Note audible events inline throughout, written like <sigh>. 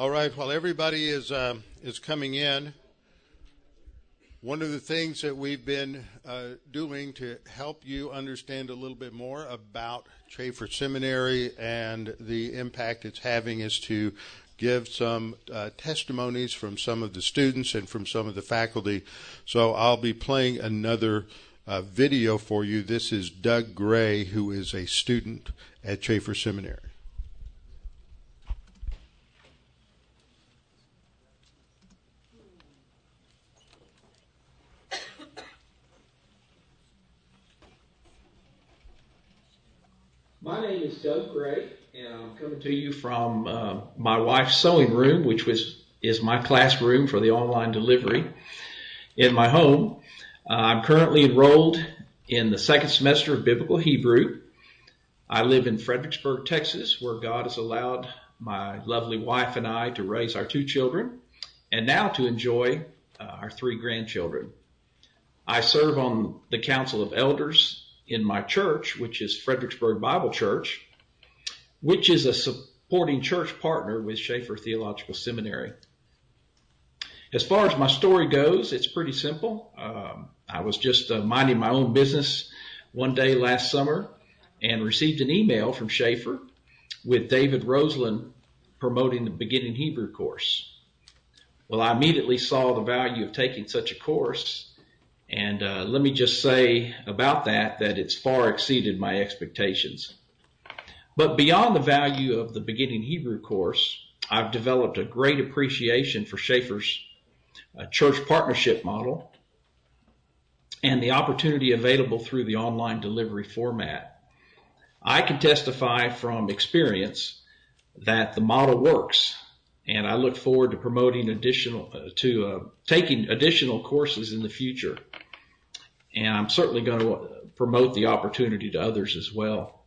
All right, while everybody is um, is coming in, one of the things that we've been uh, doing to help you understand a little bit more about Chafer Seminary and the impact it's having is to give some uh, testimonies from some of the students and from some of the faculty. So I'll be playing another uh, video for you. This is Doug Gray, who is a student at Chafer Seminary. My name is Doug Gray, and I'm coming to you from uh, my wife's sewing room, which was is my classroom for the online delivery in my home. Uh, I'm currently enrolled in the second semester of Biblical Hebrew. I live in Fredericksburg, Texas, where God has allowed my lovely wife and I to raise our two children and now to enjoy uh, our three grandchildren. I serve on the Council of Elders in my church, which is Fredericksburg Bible Church, which is a supporting church partner with Chafer Theological Seminary. As far as my story goes, it's pretty simple. Um, I was just uh, minding my own business one day last summer and received an email from Chafer with David Roseland promoting the beginning Hebrew course. Well, I immediately saw the value of taking such a course and uh, let me just say about that that it's far exceeded my expectations. But beyond the value of the beginning Hebrew course, I've developed a great appreciation for Chafer's uh, church partnership model and the opportunity available through the online delivery format. I can testify from experience that the model works and I look forward to promoting additional uh, to uh, taking additional courses in the future. And I'm certainly going to promote the opportunity to others as well.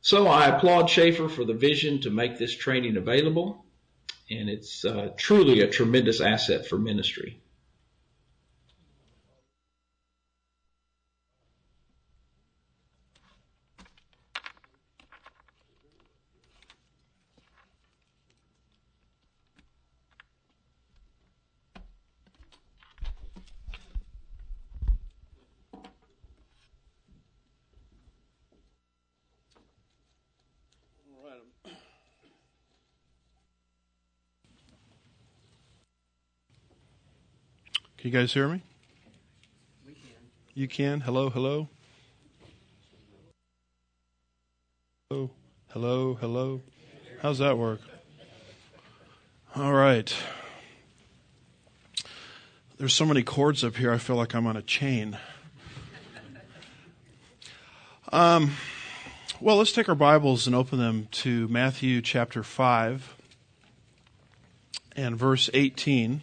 So I applaud Chafer for the vision to make this training available, and it's uh, truly a tremendous asset for ministry. You guys hear me? We can. You can? Hello, hello? Hello, hello, hello. How's that work? All right. There's so many cords up here, I feel like I'm on a chain. Um, well, let's take our Bibles and open them to Matthew chapter 5 and verse 18.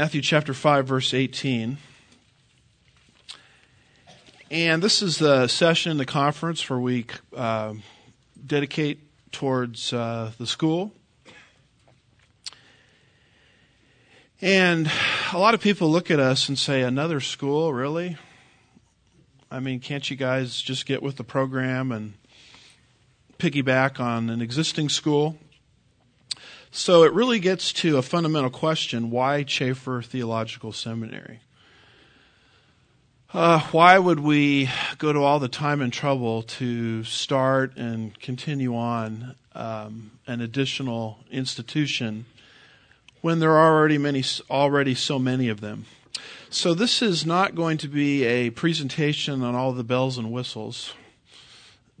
Matthew chapter 5, verse 18. And this is the session the conference where we uh, dedicate towards uh, the school. And a lot of people look at us and say, Another school, really? I mean, can't you guys just get with the program and piggyback on an existing school? So it really gets to a fundamental question why Chafer Theological Seminary? Uh, why would we go to all the time and trouble to start and continue on um, an additional institution when there are already many, already so many of them? So this is not going to be a presentation on all the bells and whistles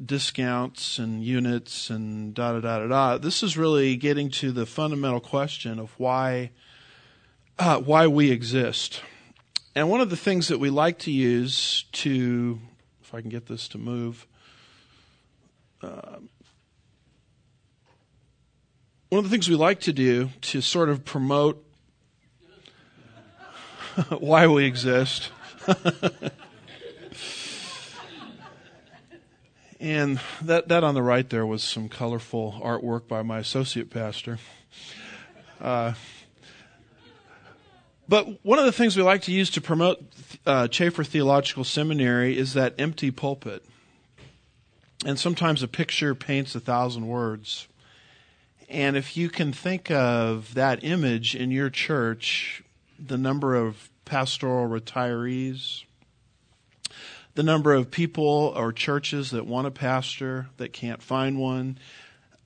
discounts and units and da da da da da. This is really getting to the fundamental question of why uh, why we exist. And one of the things that we like to use to, if I can get this to move, uh, one of the things we like to do to sort of promote <laughs> why we exist <laughs> And that, that on the right there was some colorful artwork by my associate pastor. Uh, but one of the things we like to use to promote uh, Chafer Theological Seminary is that empty pulpit. And sometimes a picture paints a thousand words. And if you can think of that image in your church, the number of pastoral retirees, the number of people or churches that want a pastor that can't find one,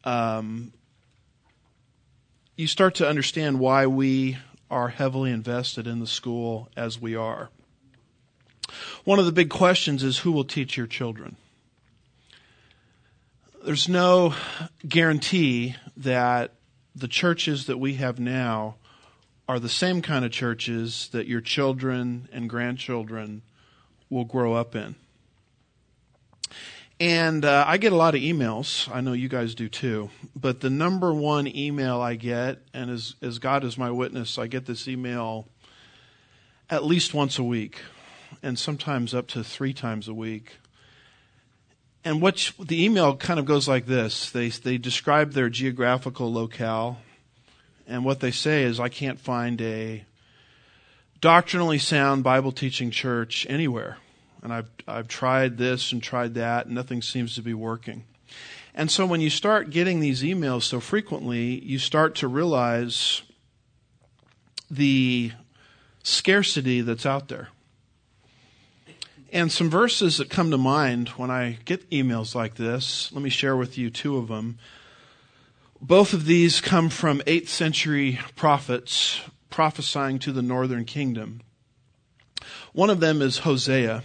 um, you start to understand why we are heavily invested in the school as we are. One of the big questions is who will teach your children? There's no guarantee that the churches that we have now are the same kind of churches that your children and grandchildren will grow up in. And uh, I get a lot of emails. I know you guys do too. But the number one email I get, and as, as God is my witness, I get this email at least once a week, and sometimes up to three times a week. And what the email kind of goes like this: they they describe their geographical locale, and what they say is, "I can't find a doctrinally sound Bible teaching church anywhere." and I've I've tried this and tried that, and nothing seems to be working. And so when you start getting these emails so frequently, you start to realize the scarcity that's out there. And some verses that come to mind when I get emails like this, let me share with you two of them. Both of these come from 8th century prophets prophesying to the northern kingdom. One of them is Hosea.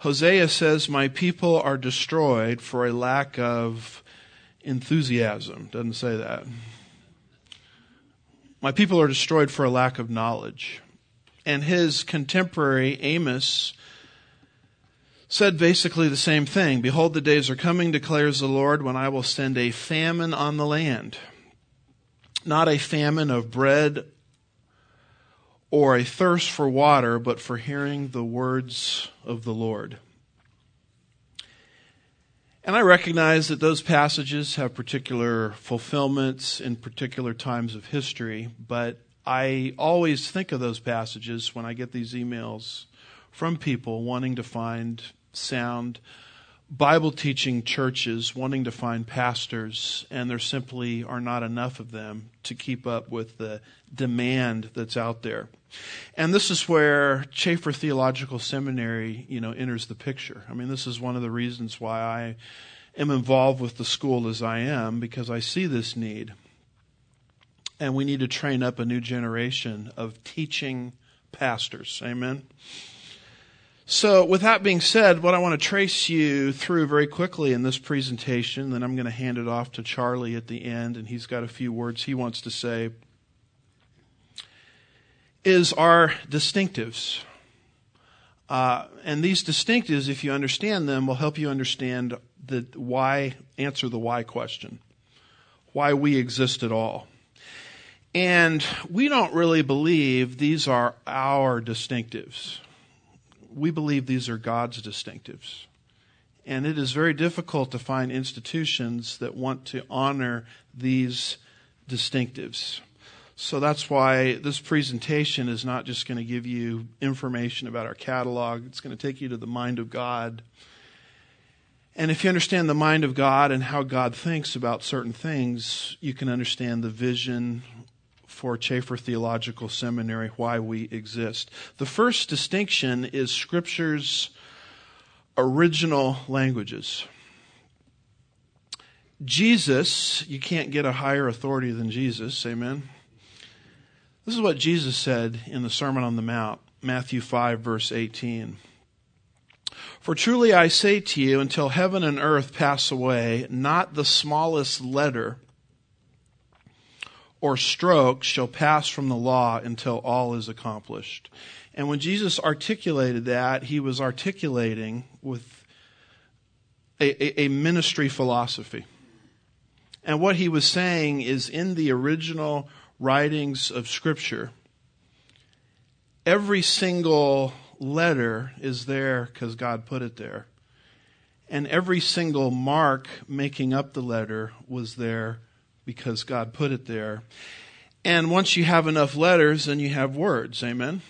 Hosea says, My people are destroyed for a lack of enthusiasm. Doesn't say that. My people are destroyed for a lack of knowledge. And his contemporary, Amos, said basically the same thing. Behold, the days are coming, declares the Lord, when I will send a famine on the land. Not a famine of bread or a thirst for water, but for hearing the words of the Lord. And I recognize that those passages have particular fulfillments in particular times of history, but I always think of those passages when I get these emails from people wanting to find sound Bible teaching churches wanting to find pastors, and there simply are not enough of them to keep up with the demand that's out there. And this is where Chafer Theological Seminary, you know, enters the picture. I mean, this is one of the reasons why I am involved with the school as I am, because I see this need. And we need to train up a new generation of teaching pastors. Amen. So, with that being said, what I want to trace you through very quickly in this presentation, then I'm going to hand it off to Charlie at the end, and he's got a few words he wants to say, is our distinctives. Uh, and these distinctives, if you understand them, will help you understand the why, answer the why question. Why we exist at all. And we don't really believe these are our distinctives we believe these are God's distinctives. And it is very difficult to find institutions that want to honor these distinctives. So that's why this presentation is not just going to give you information about our catalog, it's going to take you to the mind of God. And if you understand the mind of God and how God thinks about certain things, you can understand the vision for Chafer Theological Seminary why we exist. The first distinction is Scripture's original languages. Jesus, you can't get a higher authority than Jesus, amen? This is what Jesus said in the Sermon on the Mount, Matthew 5, verse 18. For truly I say to you, until heaven and earth pass away, not the smallest letter or stroke shall pass from the law until all is accomplished. And when Jesus articulated that, he was articulating with a, a, a, ministry philosophy. And what he was saying is in the original writings of Scripture, every single letter is there because God put it there. And every single mark making up the letter was there because God put it there. And once you have enough letters, then you have words. Amen.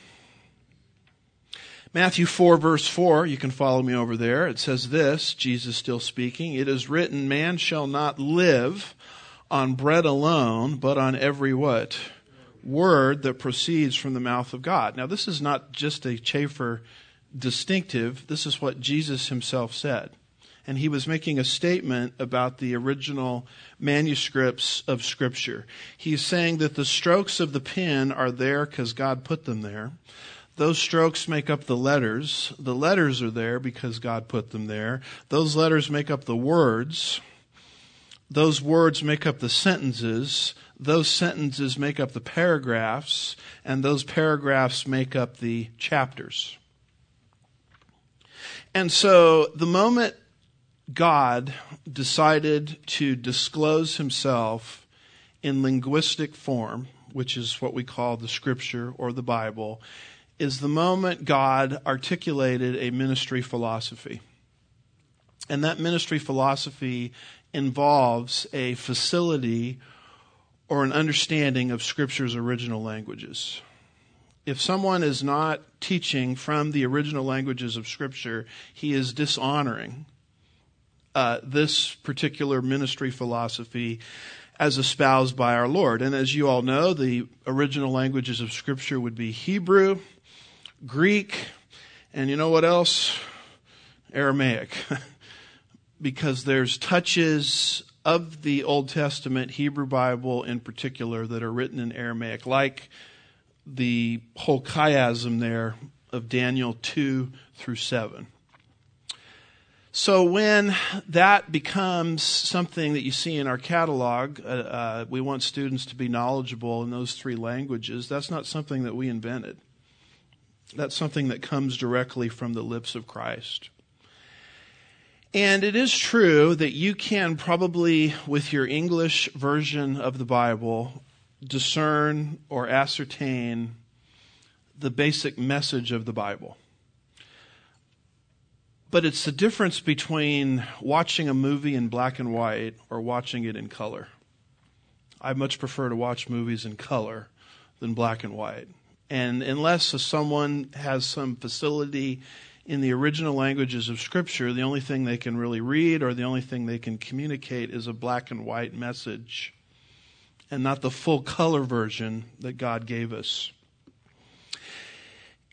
Matthew 4, verse 4, you can follow me over there. It says this Jesus still speaking. It is written, Man shall not live on bread alone, but on every what? Word that proceeds from the mouth of God. Now, this is not just a Chafer distinctive. This is what Jesus himself said. And he was making a statement about the original manuscripts of Scripture. He's saying that the strokes of the pen are there because God put them there. Those strokes make up the letters. The letters are there because God put them there. Those letters make up the words. Those words make up the sentences. Those sentences make up the paragraphs. And those paragraphs make up the chapters. And so the moment God decided to disclose himself in linguistic form, which is what we call the scripture or the Bible, is the moment God articulated a ministry philosophy. And that ministry philosophy involves a facility or an understanding of Scripture's original languages. If someone is not teaching from the original languages of Scripture, he is dishonoring uh, this particular ministry philosophy as espoused by our Lord. And as you all know, the original languages of Scripture would be Hebrew, Greek, and you know what else? Aramaic. <laughs> because there's touches of the Old Testament, Hebrew Bible in particular, that are written in Aramaic, like the whole chiasm there of Daniel 2 through 7. So when that becomes something that you see in our catalog, uh, uh, we want students to be knowledgeable in those three languages. That's not something that we invented. That's something that comes directly from the lips of Christ. And it is true that you can probably, with your English version of the Bible, discern or ascertain the basic message of the Bible. But it's the difference between watching a movie in black and white or watching it in color. I much prefer to watch movies in color than black and white. And unless someone has some facility in the original languages of Scripture, the only thing they can really read or the only thing they can communicate is a black and white message and not the full color version that God gave us.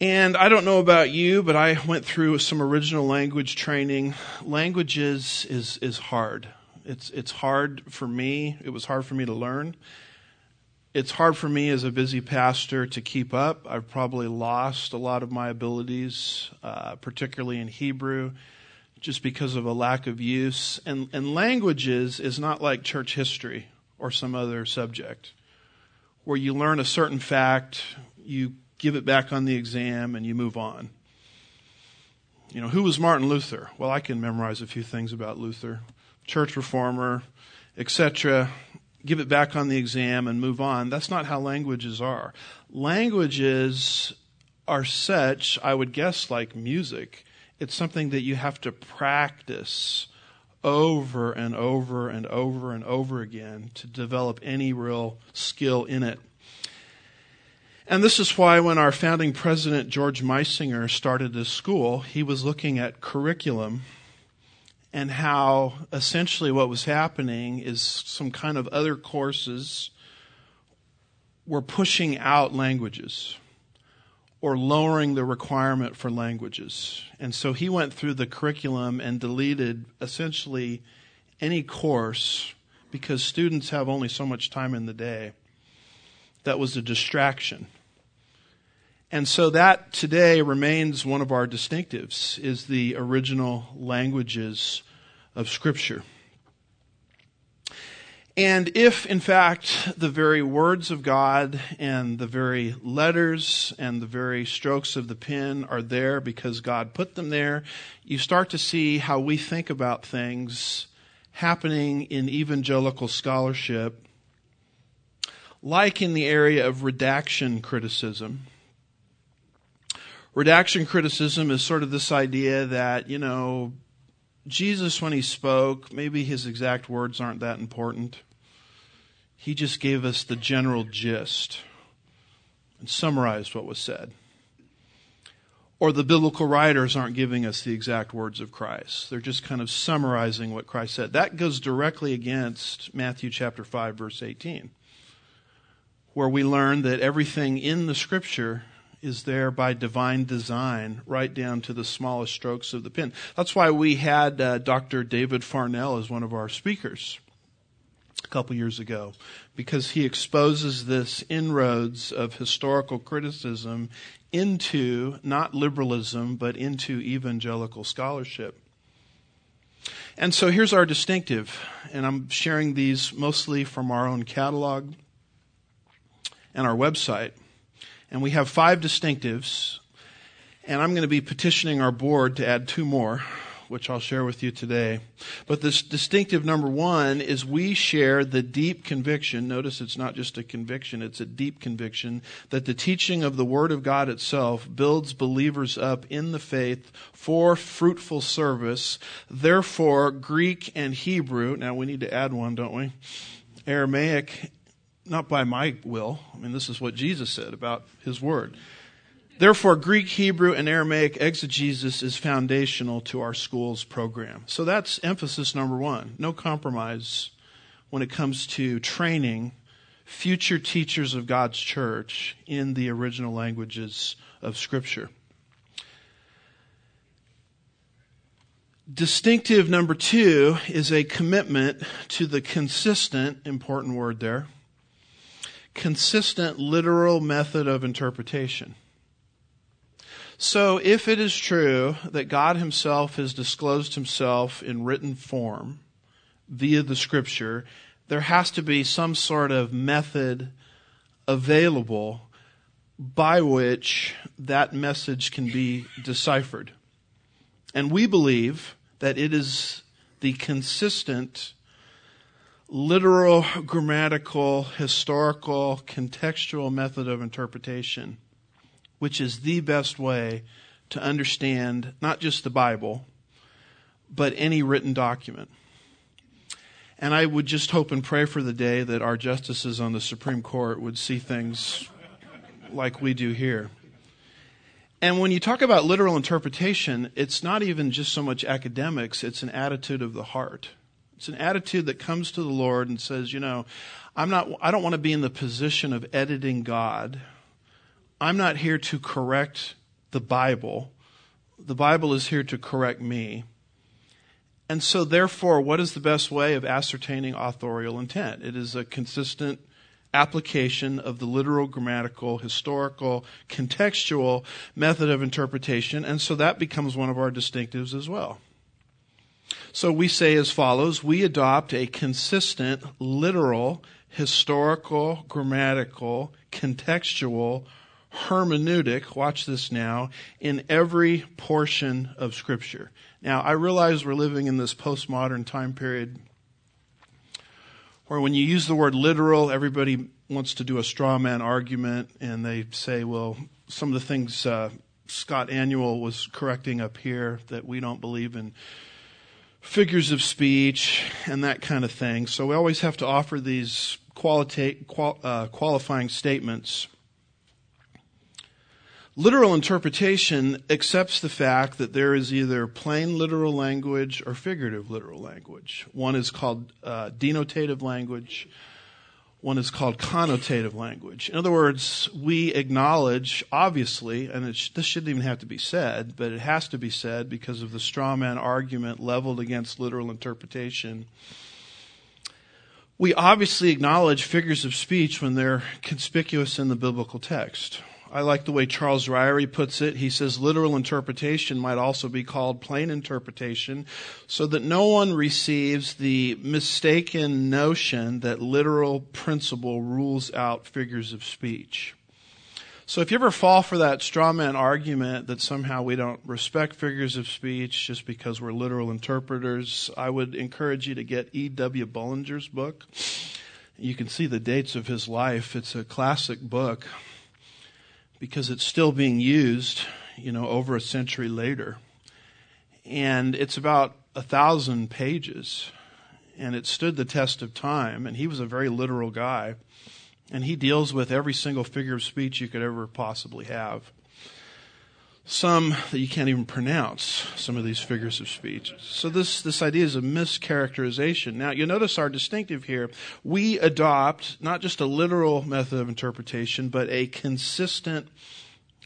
And I don't know about you, but I went through some original language training. Languages is, is hard. It's, it's hard for me. It was hard for me to learn it's hard for me as a busy pastor to keep up. I've probably lost a lot of my abilities, uh, particularly in Hebrew, just because of a lack of use. And, and languages is not like church history or some other subject where you learn a certain fact, you give it back on the exam, and you move on. You know, who was Martin Luther? Well, I can memorize a few things about Luther. Church reformer, etc give it back on the exam and move on. That's not how languages are. Languages are such, I would guess, like music. It's something that you have to practice over and over and over and over again to develop any real skill in it. And this is why when our founding president, George Meisinger, started this school, he was looking at curriculum and how essentially what was happening is some kind of other courses were pushing out languages or lowering the requirement for languages. And so he went through the curriculum and deleted essentially any course because students have only so much time in the day. That was a distraction. And so that today remains one of our distinctives is the original languages of scripture. And if, in fact, the very words of God and the very letters and the very strokes of the pen are there because God put them there, you start to see how we think about things happening in evangelical scholarship, like in the area of redaction criticism redaction criticism is sort of this idea that, you know, Jesus, when he spoke, maybe his exact words aren't that important. He just gave us the general gist and summarized what was said. or the biblical writers aren't giving us the exact words of Christ. They're just kind of summarizing what Christ said. That goes directly against Matthew chapter 5 verse 18, where we learn that everything in the scripture is there by divine design, right down to the smallest strokes of the pen. That's why we had uh, Dr. David Farnell as one of our speakers a couple years ago, because he exposes this inroads of historical criticism into not liberalism, but into evangelical scholarship. And so here's our distinctive, and I'm sharing these mostly from our own catalog and our website. And we have five distinctives, and I'm going to be petitioning our board to add two more which I'll share with you today. But this distinctive number one is we share the deep conviction. Notice it's not just a conviction, it's a deep conviction that the teaching of the Word of God itself builds believers up in the faith for fruitful service. Therefore, Greek and Hebrew, now we need to add one, don't we? Aramaic, not by my will. I mean, this is what Jesus said about His Word. Therefore, Greek, Hebrew, and Aramaic exegesis is foundational to our school's program. So that's emphasis number one. No compromise when it comes to training future teachers of God's church in the original languages of Scripture. Distinctive number two is a commitment to the consistent, important word there, consistent literal method of interpretation. So, if it is true that God Himself has disclosed Himself in written form via the Scripture, there has to be some sort of method available by which that message can be deciphered. And we believe that it is the consistent, literal, grammatical, historical, contextual method of interpretation which is the best way to understand not just the Bible, but any written document. And I would just hope and pray for the day that our justices on the Supreme Court would see things like we do here. And when you talk about literal interpretation, it's not even just so much academics, it's an attitude of the heart. It's an attitude that comes to the Lord and says, you know, I'm not I don't want to be in the position of editing God I'm not here to correct the Bible. The Bible is here to correct me. And so, therefore, what is the best way of ascertaining authorial intent? It is a consistent application of the literal, grammatical, historical, contextual method of interpretation. And so that becomes one of our distinctives as well. So we say as follows we adopt a consistent, literal, historical, grammatical, contextual, hermeneutic, watch this now, in every portion of Scripture. Now, I realize we're living in this postmodern time period where when you use the word literal, everybody wants to do a straw man argument and they say, well, some of the things uh, Scott Aniol was correcting up here that we don't believe in figures of speech and that kind of thing. So we always have to offer these qualita- qual- uh, qualifying statements Literal interpretation accepts the fact that there is either plain literal language or figurative literal language. One is called uh, denotative language. One is called connotative language. In other words, we acknowledge, obviously, and this shouldn't even have to be said, but it has to be said because of the straw man argument leveled against literal interpretation. We obviously acknowledge figures of speech when they're conspicuous in the biblical text. I like the way Charles Ryrie puts it. He says literal interpretation might also be called plain interpretation, so that no one receives the mistaken notion that literal principle rules out figures of speech. So if you ever fall for that straw man argument that somehow we don't respect figures of speech just because we're literal interpreters, I would encourage you to get E.W. Bullinger's book. You can see the dates of his life. It's a classic book because it's still being used, you know, over a century later. And it's about a thousand pages. And it stood the test of time. And he was a very literal guy. And he deals with every single figure of speech you could ever possibly have. Some that you can't even pronounce, some of these figures of speech. So this, this idea is a mischaracterization. Now you'll notice our distinctive here. We adopt not just a literal method of interpretation, but a consistent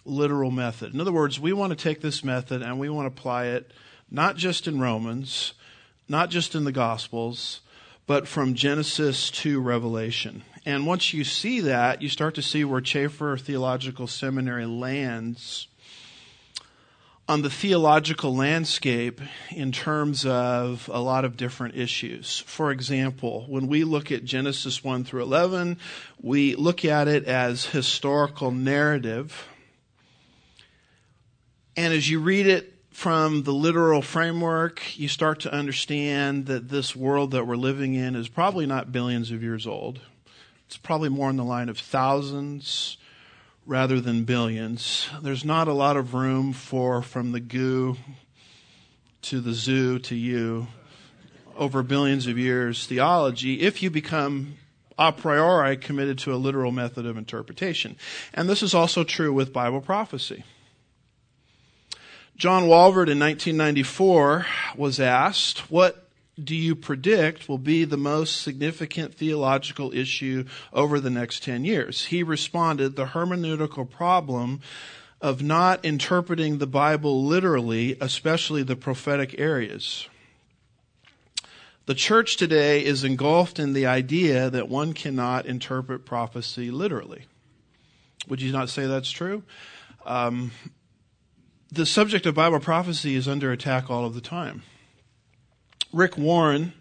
literal method. In other words, we want to take this method and we want to apply it not just in Romans, not just in the Gospels, but from Genesis to Revelation. And once you see that, you start to see where Chafer Theological Seminary lands on the theological landscape in terms of a lot of different issues. For example, when we look at Genesis 1 through 11, we look at it as historical narrative. And as you read it from the literal framework, you start to understand that this world that we're living in is probably not billions of years old. It's probably more in the line of thousands rather than billions. There's not a lot of room for from the goo to the zoo to you over billions of years theology if you become a priori committed to a literal method of interpretation. And this is also true with Bible prophecy. John Walvoord in 1994 was asked, What do you predict will be the most significant theological issue over the next 10 years? He responded, the hermeneutical problem of not interpreting the Bible literally, especially the prophetic areas. The church today is engulfed in the idea that one cannot interpret prophecy literally. Would you not say that's true? Um, the subject of Bible prophecy is under attack all of the time. Rick Warren,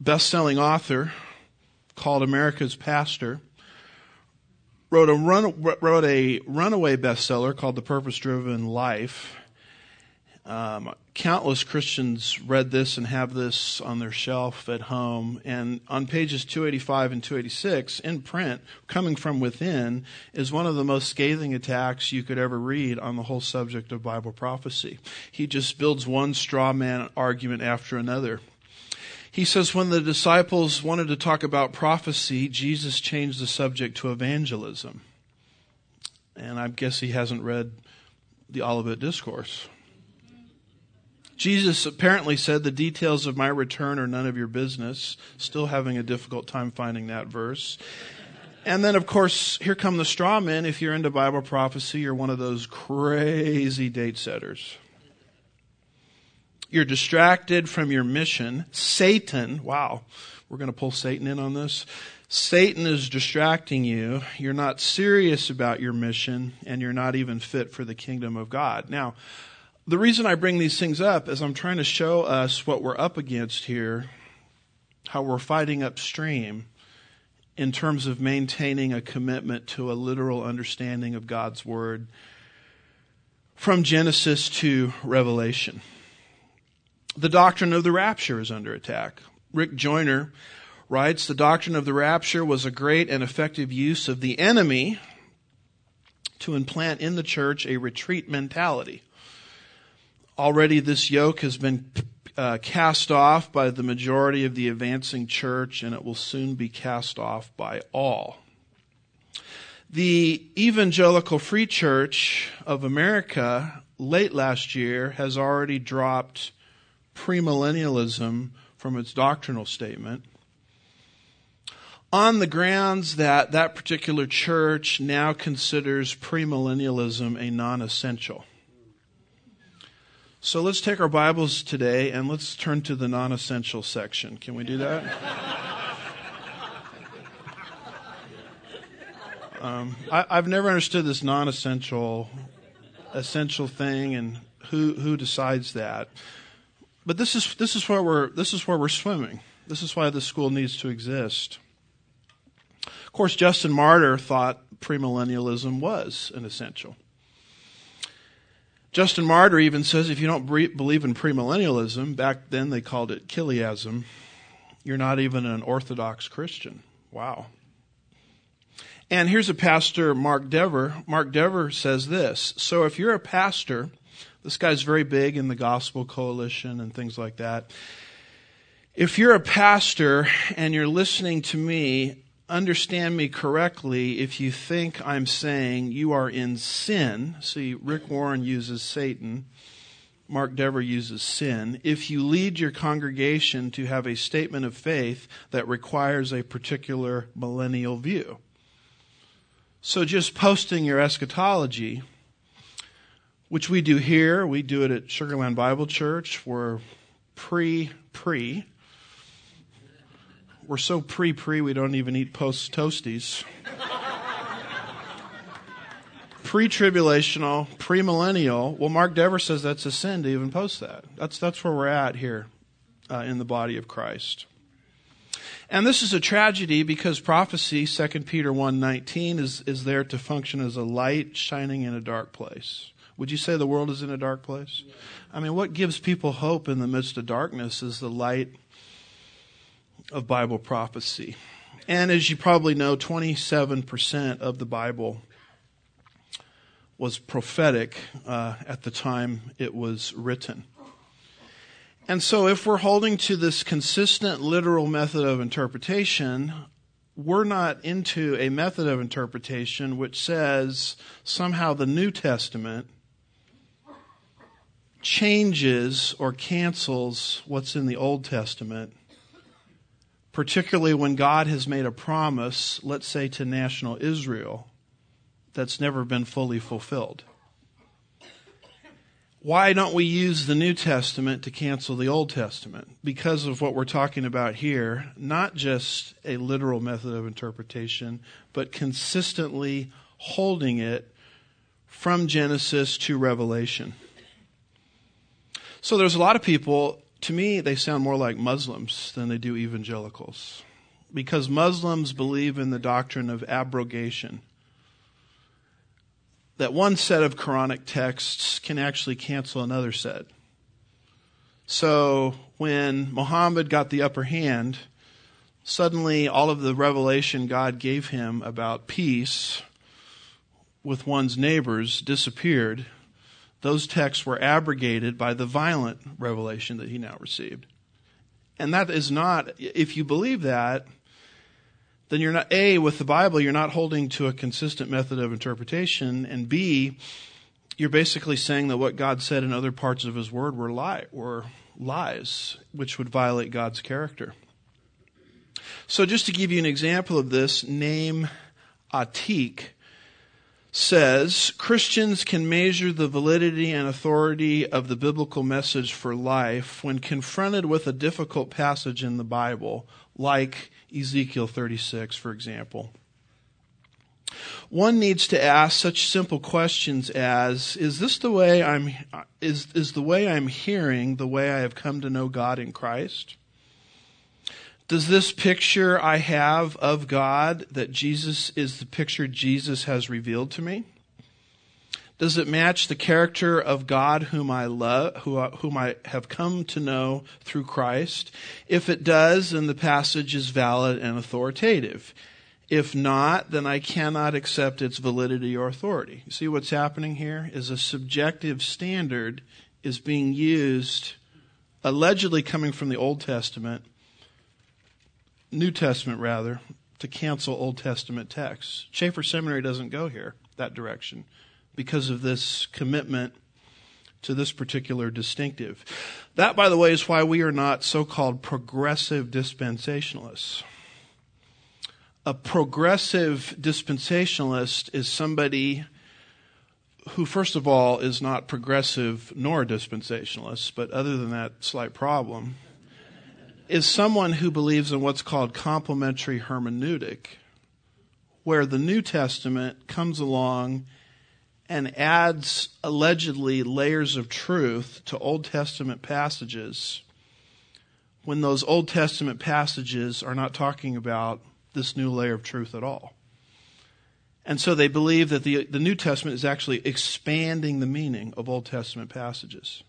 best-selling author, called America's Pastor, wrote a run, wrote a runaway bestseller called The Purpose Driven Life. Um, countless Christians read this and have this on their shelf at home. And on pages 285 and 286 in print, coming from within, is one of the most scathing attacks you could ever read on the whole subject of Bible prophecy. He just builds one straw man argument after another. He says when the disciples wanted to talk about prophecy, Jesus changed the subject to evangelism. And I guess he hasn't read the Olivet Discourse. Jesus apparently said, The details of my return are none of your business. Still having a difficult time finding that verse. And then, of course, here come the straw men. If you're into Bible prophecy, you're one of those crazy date setters. You're distracted from your mission. Satan, wow, we're going to pull Satan in on this. Satan is distracting you. You're not serious about your mission, and you're not even fit for the kingdom of God. Now, the reason I bring these things up is I'm trying to show us what we're up against here, how we're fighting upstream in terms of maintaining a commitment to a literal understanding of God's Word from Genesis to Revelation. The doctrine of the rapture is under attack. Rick Joyner writes The doctrine of the rapture was a great and effective use of the enemy to implant in the church a retreat mentality Already, this yoke has been uh, cast off by the majority of the advancing church, and it will soon be cast off by all. The Evangelical Free Church of America, late last year, has already dropped premillennialism from its doctrinal statement on the grounds that that particular church now considers premillennialism a non essential. So let's take our Bibles today and let's turn to the non essential section. Can we do that? Um, I, have never understood this non essential essential thing and who who decides that. But this is this is where we're this is where we're swimming. This is why the school needs to exist. Of course, Justin Martyr thought premillennialism was an essential. Justin Martyr even says if you don't believe in premillennialism, back then they called it chiliasm, you're not even an Orthodox Christian. Wow. And here's a pastor, Mark Dever. Mark Dever says this So if you're a pastor, this guy's very big in the Gospel Coalition and things like that. If you're a pastor and you're listening to me, understand me correctly if you think I'm saying you are in sin. See, Rick Warren uses Satan. Mark Dever uses sin. If you lead your congregation to have a statement of faith that requires a particular millennial view. So just posting your eschatology, which we do here, we do it at Sugarland Bible Church. We're pre pre we're so pre pre we don't even eat post toasties. pre tribulational, premillennial. Well, Mark Dever says that's a sin to even post that. That's that's where we're at here uh, in the body of Christ. And this is a tragedy because prophecy, 2 Peter 1.19, is, is there to function as a light shining in a dark place. Would you say the world is in a dark place? I mean, what gives people hope in the midst of darkness is the light of Bible prophecy. And as you probably know, 27% of the Bible was prophetic uh, at the time it was written. And so, if we're holding to this consistent literal method of interpretation, we're not into a method of interpretation which says somehow the New Testament changes or cancels what's in the Old Testament particularly when God has made a promise, let's say to national Israel, that's never been fully fulfilled. Why don't we use the New Testament to cancel the Old Testament? Because of what we're talking about here, not just a literal method of interpretation, but consistently holding it from Genesis to Revelation. So there's a lot of people to me, they sound more like Muslims than they do evangelicals. Because Muslims believe in the doctrine of abrogation. That one set of Quranic texts can actually cancel another set. So when Muhammad got the upper hand, suddenly all of the revelation God gave him about peace with one's neighbors disappeared those texts were abrogated by the violent revelation that he now received. And that is not, if you believe that, then you're not, A, with the Bible, you're not holding to a consistent method of interpretation, and B, you're basically saying that what God said in other parts of his word were lie, were lies, which would violate God's character. So just to give you an example of this, Naim Ateek says Christians can measure the validity and authority of the biblical message for life when confronted with a difficult passage in the Bible, like Ezekiel 36, for example. One needs to ask such simple questions as is this the way I'm is is the way I'm hearing the way I have come to know God in Christ? Does this picture I have of God that Jesus is the picture Jesus has revealed to me? Does it match the character of God whom I love, whom I have come to know through Christ? If it does, then the passage is valid and authoritative. If not, then I cannot accept its validity or authority. You see what's happening here is a subjective standard is being used, allegedly coming from the Old Testament, New Testament rather, to cancel Old Testament texts. Chafer Seminary doesn't go here, that direction, because of this commitment to this particular distinctive. That, by the way, is why we are not so called progressive dispensationalists. A progressive dispensationalist is somebody who, first of all, is not progressive nor dispensationalist, but other than that slight problem, is someone who believes in what's called complementary hermeneutic, where the New Testament comes along and adds allegedly layers of truth to Old Testament passages when those Old Testament passages are not talking about this new layer of truth at all. And so they believe that the, the New Testament is actually expanding the meaning of Old Testament passages.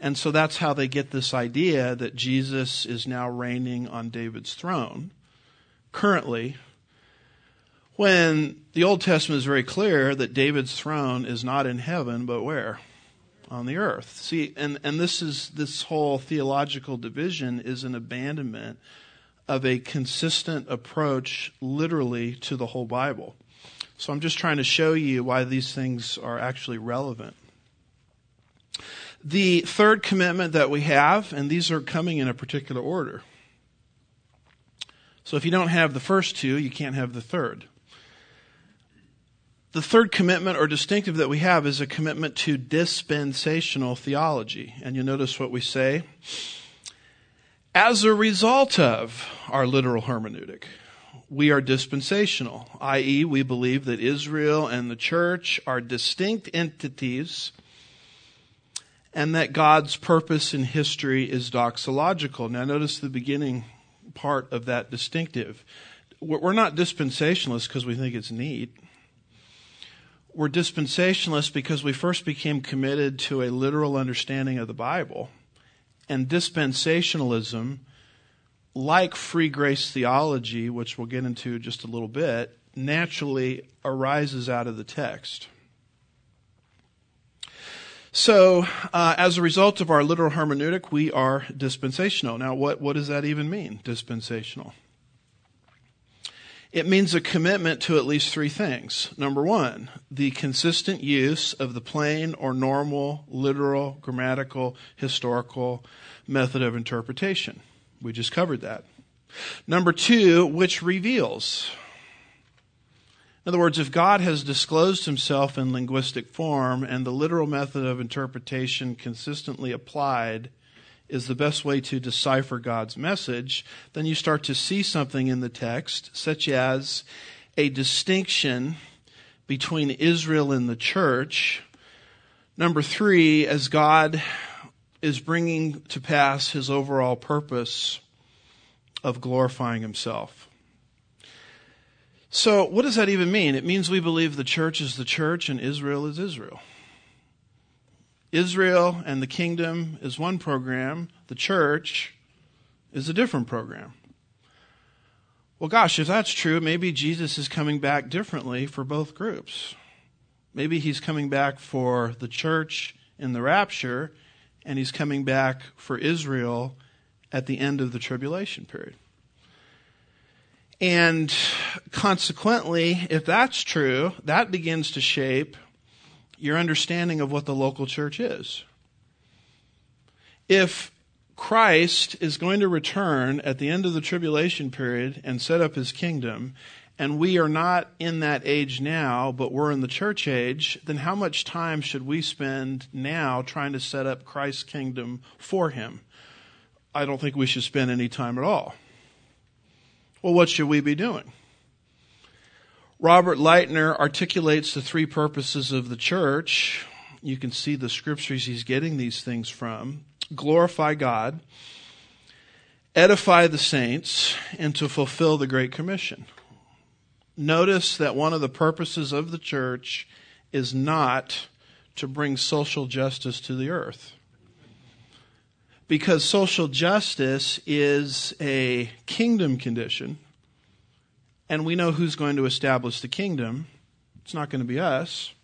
And so that's how they get this idea that Jesus is now reigning on David's throne currently, when the Old Testament is very clear that David's throne is not in heaven, but where? On the earth. See, and, and this is this whole theological division is an abandonment of a consistent approach literally to the whole Bible. So I'm just trying to show you why these things are actually relevant. The third commitment that we have, and these are coming in a particular order. So if you don't have the first two, you can't have the third. The third commitment or distinctive that we have is a commitment to dispensational theology. And you notice what we say. As a result of our literal hermeneutic, we are dispensational, i.e., we believe that Israel and the church are distinct entities and that God's purpose in history is doxological. Now, notice the beginning part of that distinctive. We're not dispensationalists because we think it's neat we're dispensationalists because we first became committed to a literal understanding of the Bible. And dispensationalism, like free grace theology, which we'll get into just a little bit, naturally arises out of the text. So, uh, as a result of our literal hermeneutic, we are dispensational. Now, what, what does that even mean, dispensational? It means a commitment to at least three things. Number one, the consistent use of the plain or normal, literal, grammatical, historical method of interpretation. We just covered that. Number two, which reveals. In other words, if God has disclosed himself in linguistic form and the literal method of interpretation consistently applied, is the best way to decipher God's message, then you start to see something in the text, such as a distinction between Israel and the church. Number three, as God is bringing to pass his overall purpose of glorifying himself. So, what does that even mean? It means we believe the church is the church and Israel is Israel. Israel and the kingdom is one program, the church is a different program. Well, gosh, if that's true, maybe Jesus is coming back differently for both groups. Maybe he's coming back for the church in the rapture, and he's coming back for Israel at the end of the tribulation period. And consequently, if that's true, that begins to shape your understanding of what the local church is. If Christ is going to return at the end of the tribulation period and set up his kingdom, and we are not in that age now, but we're in the church age, then how much time should we spend now trying to set up Christ's kingdom for him? I don't think we should spend any time at all. Well, what should we be doing? Robert Lightner articulates the three purposes of the church. You can see the scriptures he's getting these things from glorify God, edify the saints, and to fulfill the Great Commission. Notice that one of the purposes of the church is not to bring social justice to the earth. Because social justice is a kingdom condition and we know who's going to establish the kingdom. It's not going to be us.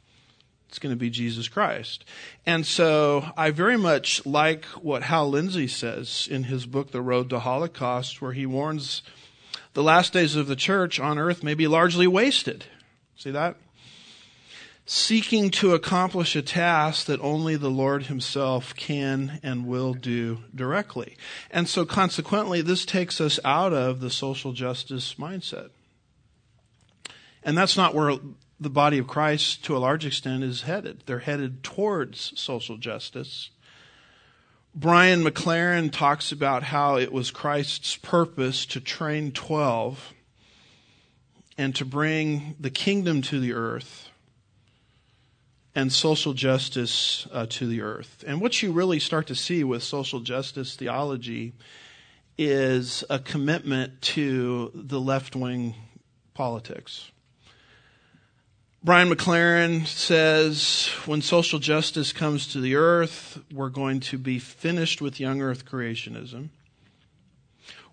It's going to be Jesus Christ. And so I very much like what Hal Lindsey says in his book, The Road to Holocaust, where he warns the last days of the church on earth may be largely wasted. See that? Seeking to accomplish a task that only the Lord Himself can and will do directly. And so consequently, this takes us out of the social justice mindset. And that's not where the body of Christ, to a large extent, is headed. They're headed towards social justice. Brian McLaren talks about how it was Christ's purpose to train 12 and to bring the kingdom to the earth and social justice uh, to the earth. And what you really start to see with social justice theology is a commitment to the left wing politics. Brian McLaren says when social justice comes to the earth, we're going to be finished with young earth creationism.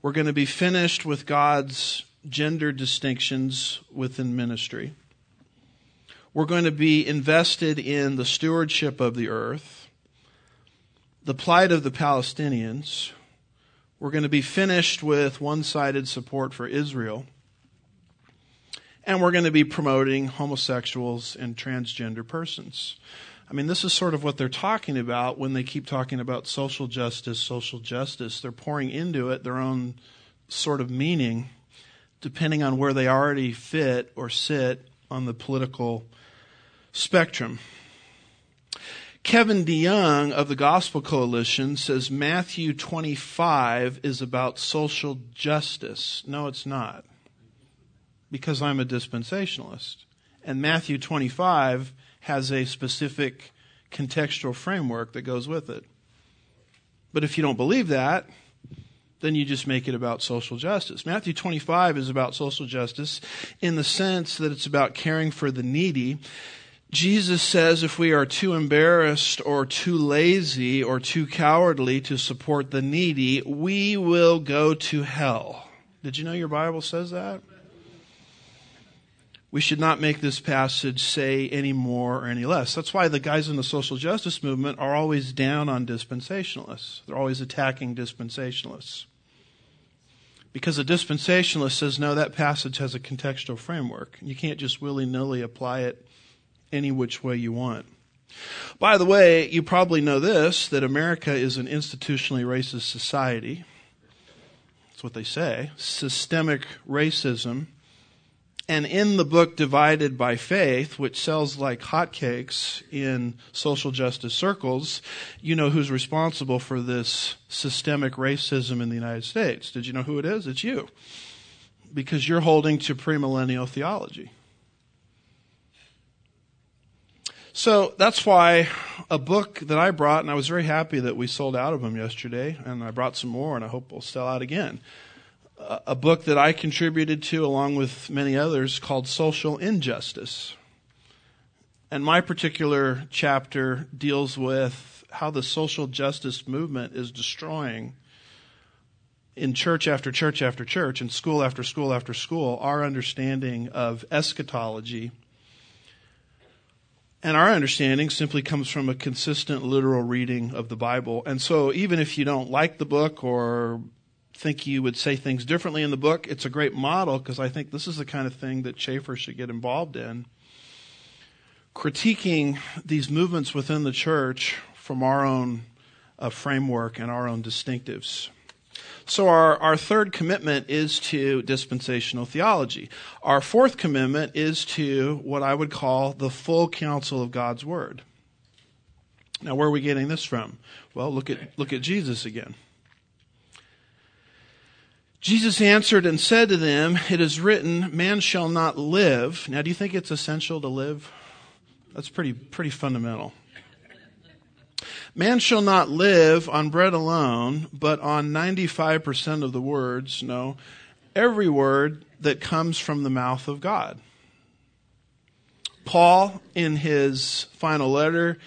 We're going to be finished with God's gender distinctions within ministry. We're going to be invested in the stewardship of the earth, the plight of the Palestinians. We're going to be finished with one sided support for Israel. And we're going to be promoting homosexuals and transgender persons. I mean, this is sort of what they're talking about when they keep talking about social justice, social justice. They're pouring into it their own sort of meaning, depending on where they already fit or sit on the political spectrum. Kevin DeYoung of the Gospel Coalition says Matthew 25 is about social justice. No, it's not. Because I'm a dispensationalist. And Matthew 25 has a specific contextual framework that goes with it. But if you don't believe that, then you just make it about social justice. Matthew 25 is about social justice in the sense that it's about caring for the needy. Jesus says if we are too embarrassed or too lazy or too cowardly to support the needy, we will go to hell. Did you know your Bible says that? We should not make this passage say any more or any less. That's why the guys in the social justice movement are always down on dispensationalists. They're always attacking dispensationalists. Because a dispensationalist says, no, that passage has a contextual framework. You can't just willy nilly apply it any which way you want. By the way, you probably know this that America is an institutionally racist society. That's what they say. Systemic racism and in the book Divided by Faith, which sells like hotcakes in social justice circles, you know who's responsible for this systemic racism in the United States. Did you know who it is? It's you. Because you're holding to premillennial theology. So that's why a book that I brought, and I was very happy that we sold out of them yesterday, and I brought some more, and I hope we'll sell out again a book that I contributed to along with many others called Social Injustice. And my particular chapter deals with how the social justice movement is destroying in church after church after church and school after school after school our understanding of eschatology. And our understanding simply comes from a consistent literal reading of the Bible. And so even if you don't like the book or think you would say things differently in the book. It's a great model because I think this is the kind of thing that Chafer should get involved in. Critiquing these movements within the church from our own uh, framework and our own distinctives. So our, our third commitment is to dispensational theology. Our fourth commitment is to what I would call the full counsel of God's Word. Now, where are we getting this from? Well, look at, look at Jesus again. Jesus answered and said to them, It is written, man shall not live. Now, do you think it's essential to live? That's pretty, pretty fundamental. Man shall not live on bread alone, but on 95% of the words, no, every word that comes from the mouth of God. Paul, in his final letter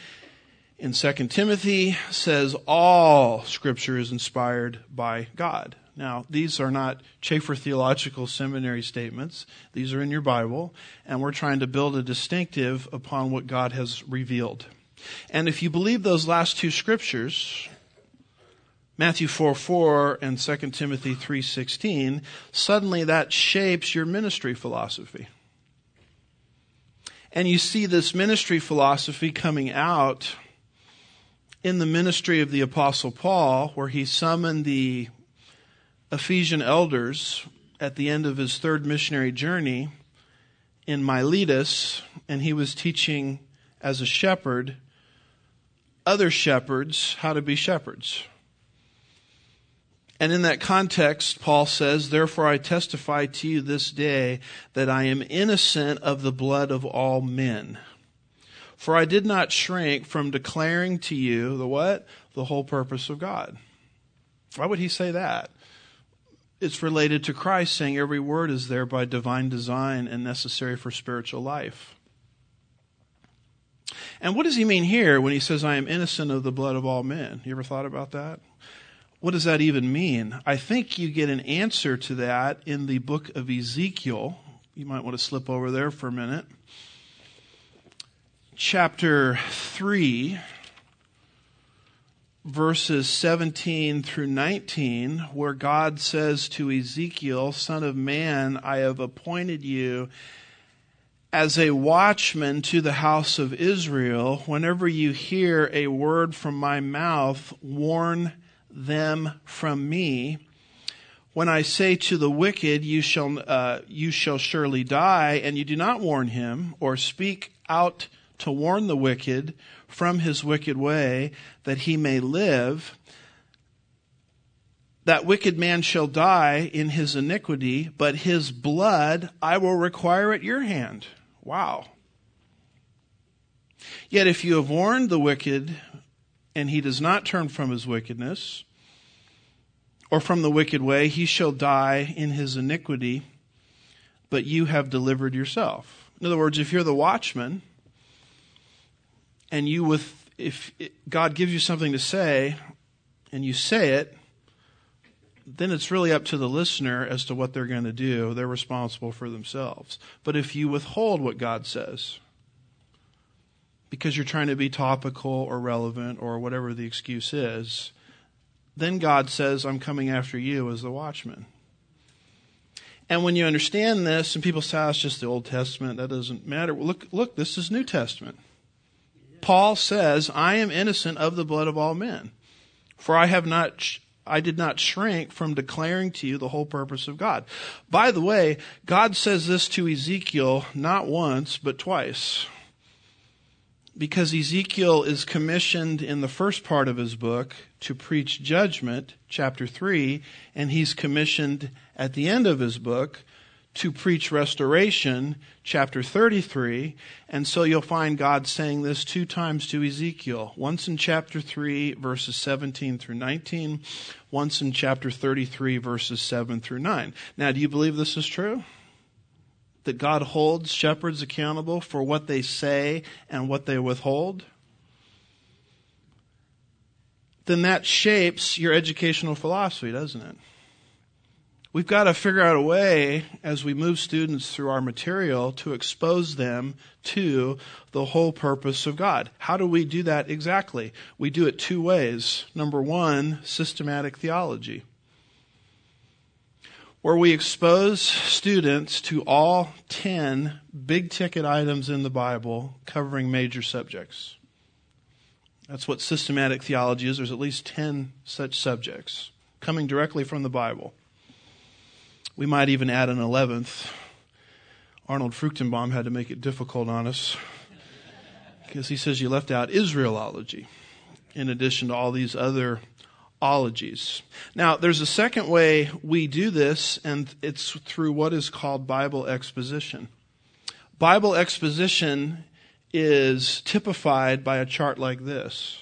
in 2 Timothy, says all scripture is inspired by God. Now, these are not Chafer Theological Seminary statements. These are in your Bible, and we're trying to build a distinctive upon what God has revealed. And if you believe those last two scriptures, Matthew 4 4 and 2 Timothy 3.16, suddenly that shapes your ministry philosophy. And you see this ministry philosophy coming out in the ministry of the Apostle Paul, where he summoned the Ephesian elders at the end of his third missionary journey in Miletus, and he was teaching as a shepherd other shepherds how to be shepherds. And in that context, Paul says, Therefore I testify to you this day that I am innocent of the blood of all men. For I did not shrink from declaring to you the what? The whole purpose of God. Why would he say that? it's related to Christ saying every word is there by divine design and necessary for spiritual life. And what does he mean here when he says, I am innocent of the blood of all men? You ever thought about that? What does that even mean? I think you get an answer to that in the book of Ezekiel. You might want to slip over there for a minute. Chapter 3, verses 17 through 19, where God says to Ezekiel, Son of man, I have appointed you as a watchman to the house of Israel. Whenever you hear a word from my mouth, warn them from me. When I say to the wicked, you shall, uh, you shall surely die, and you do not warn him, or speak out to warn the wicked from his wicked way, that he may live, that wicked man shall die in his iniquity, but his blood I will require at your hand. Wow. Yet if you have warned the wicked, and he does not turn from his wickedness, or from the wicked way, he shall die in his iniquity, but you have delivered yourself. In other words, if you're the watchman, and you with if God gives you something to say and you say it, then it's really up to the listener as to what they're going to do. They're responsible for themselves. But if you withhold what God says, because you're trying to be topical or relevant or whatever the excuse is, then God says, I'm coming after you as the watchman. And when you understand this, and people say, oh, it's just the Old Testament, that doesn't matter. Well, look, look, this is New Testament. Paul says, I am innocent of the blood of all men. For I have not, I did not shrink from declaring to you the whole purpose of God. By the way, God says this to Ezekiel not once, but twice. Because Ezekiel is commissioned in the first part of his book to preach judgment, chapter 3, and he's commissioned at the end of his book to preach restoration, chapter 33. And so you'll find God saying this two times to Ezekiel. Once in chapter 3, verses 17 through 19. Once in chapter 33, verses 7 through 9. Now, do you believe this is true? That God holds shepherds accountable for what they say and what they withhold? Then that shapes your educational philosophy, doesn't it? We've got to figure out a way as we move students through our material to expose them to the whole purpose of God. How do we do that exactly? We do it two ways. Number one, systematic theology, where we expose students to all 10 big ticket items in the Bible covering major subjects. That's what systematic theology is. There's at least 10 such subjects coming directly from the Bible. We might even add an 11th. Arnold Fruchtenbaum had to make it difficult on us because he says you left out Israelology in addition to all these other ologies. Now, there's a second way we do this, and it's through what is called Bible exposition. Bible exposition is typified by a chart like this.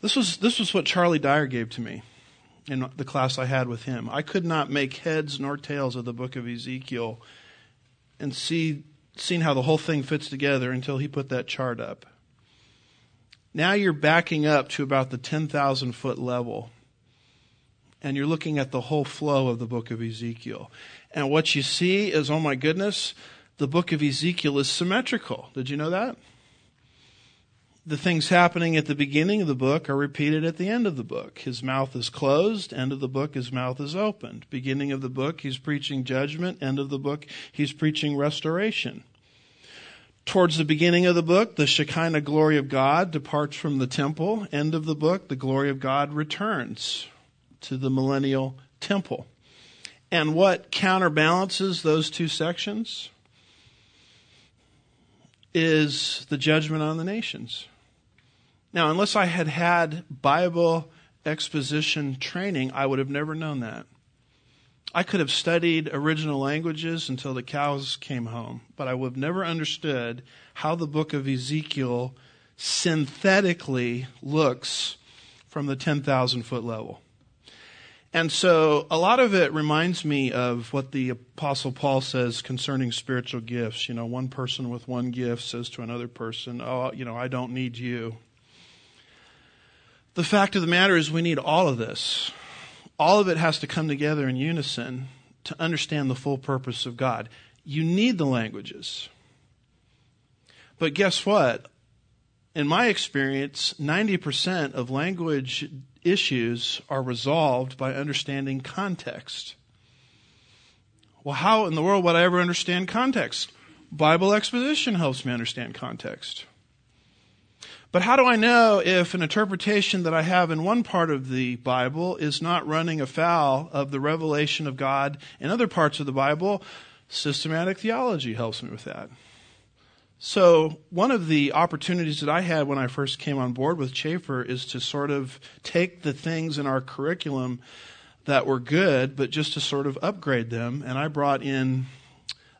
This was, this was what Charlie Dyer gave to me in the class I had with him. I could not make heads nor tails of the book of Ezekiel and see seeing how the whole thing fits together until he put that chart up. Now you're backing up to about the 10,000 foot level and you're looking at the whole flow of the book of Ezekiel. And what you see is, oh my goodness, the book of Ezekiel is symmetrical. Did you know that? The things happening at the beginning of the book are repeated at the end of the book. His mouth is closed, end of the book, his mouth is opened. Beginning of the book, he's preaching judgment, end of the book, he's preaching restoration. Towards the beginning of the book, the Shekinah glory of God departs from the temple. End of the book, the glory of God returns to the millennial temple. And what counterbalances those two sections is the judgment on the nations. Now, unless I had had Bible exposition training, I would have never known that. I could have studied original languages until the cows came home, but I would have never understood how the book of Ezekiel synthetically looks from the 10,000 foot level. And so a lot of it reminds me of what the apostle Paul says concerning spiritual gifts. You know, one person with one gift says to another person, Oh, you know, I don't need you. The fact of the matter is, we need all of this. All of it has to come together in unison to understand the full purpose of God. You need the languages. But guess what? in my experience, 90% of language issues are resolved by understanding context. Well, how in the world would I ever understand context? Bible exposition helps me understand context. But how do I know if an interpretation that I have in one part of the Bible is not running afoul of the revelation of God in other parts of the Bible? Systematic theology helps me with that. So, one of the opportunities that I had when I first came on board with Chafer is to sort of take the things in our curriculum that were good, but just to sort of upgrade them. And I brought in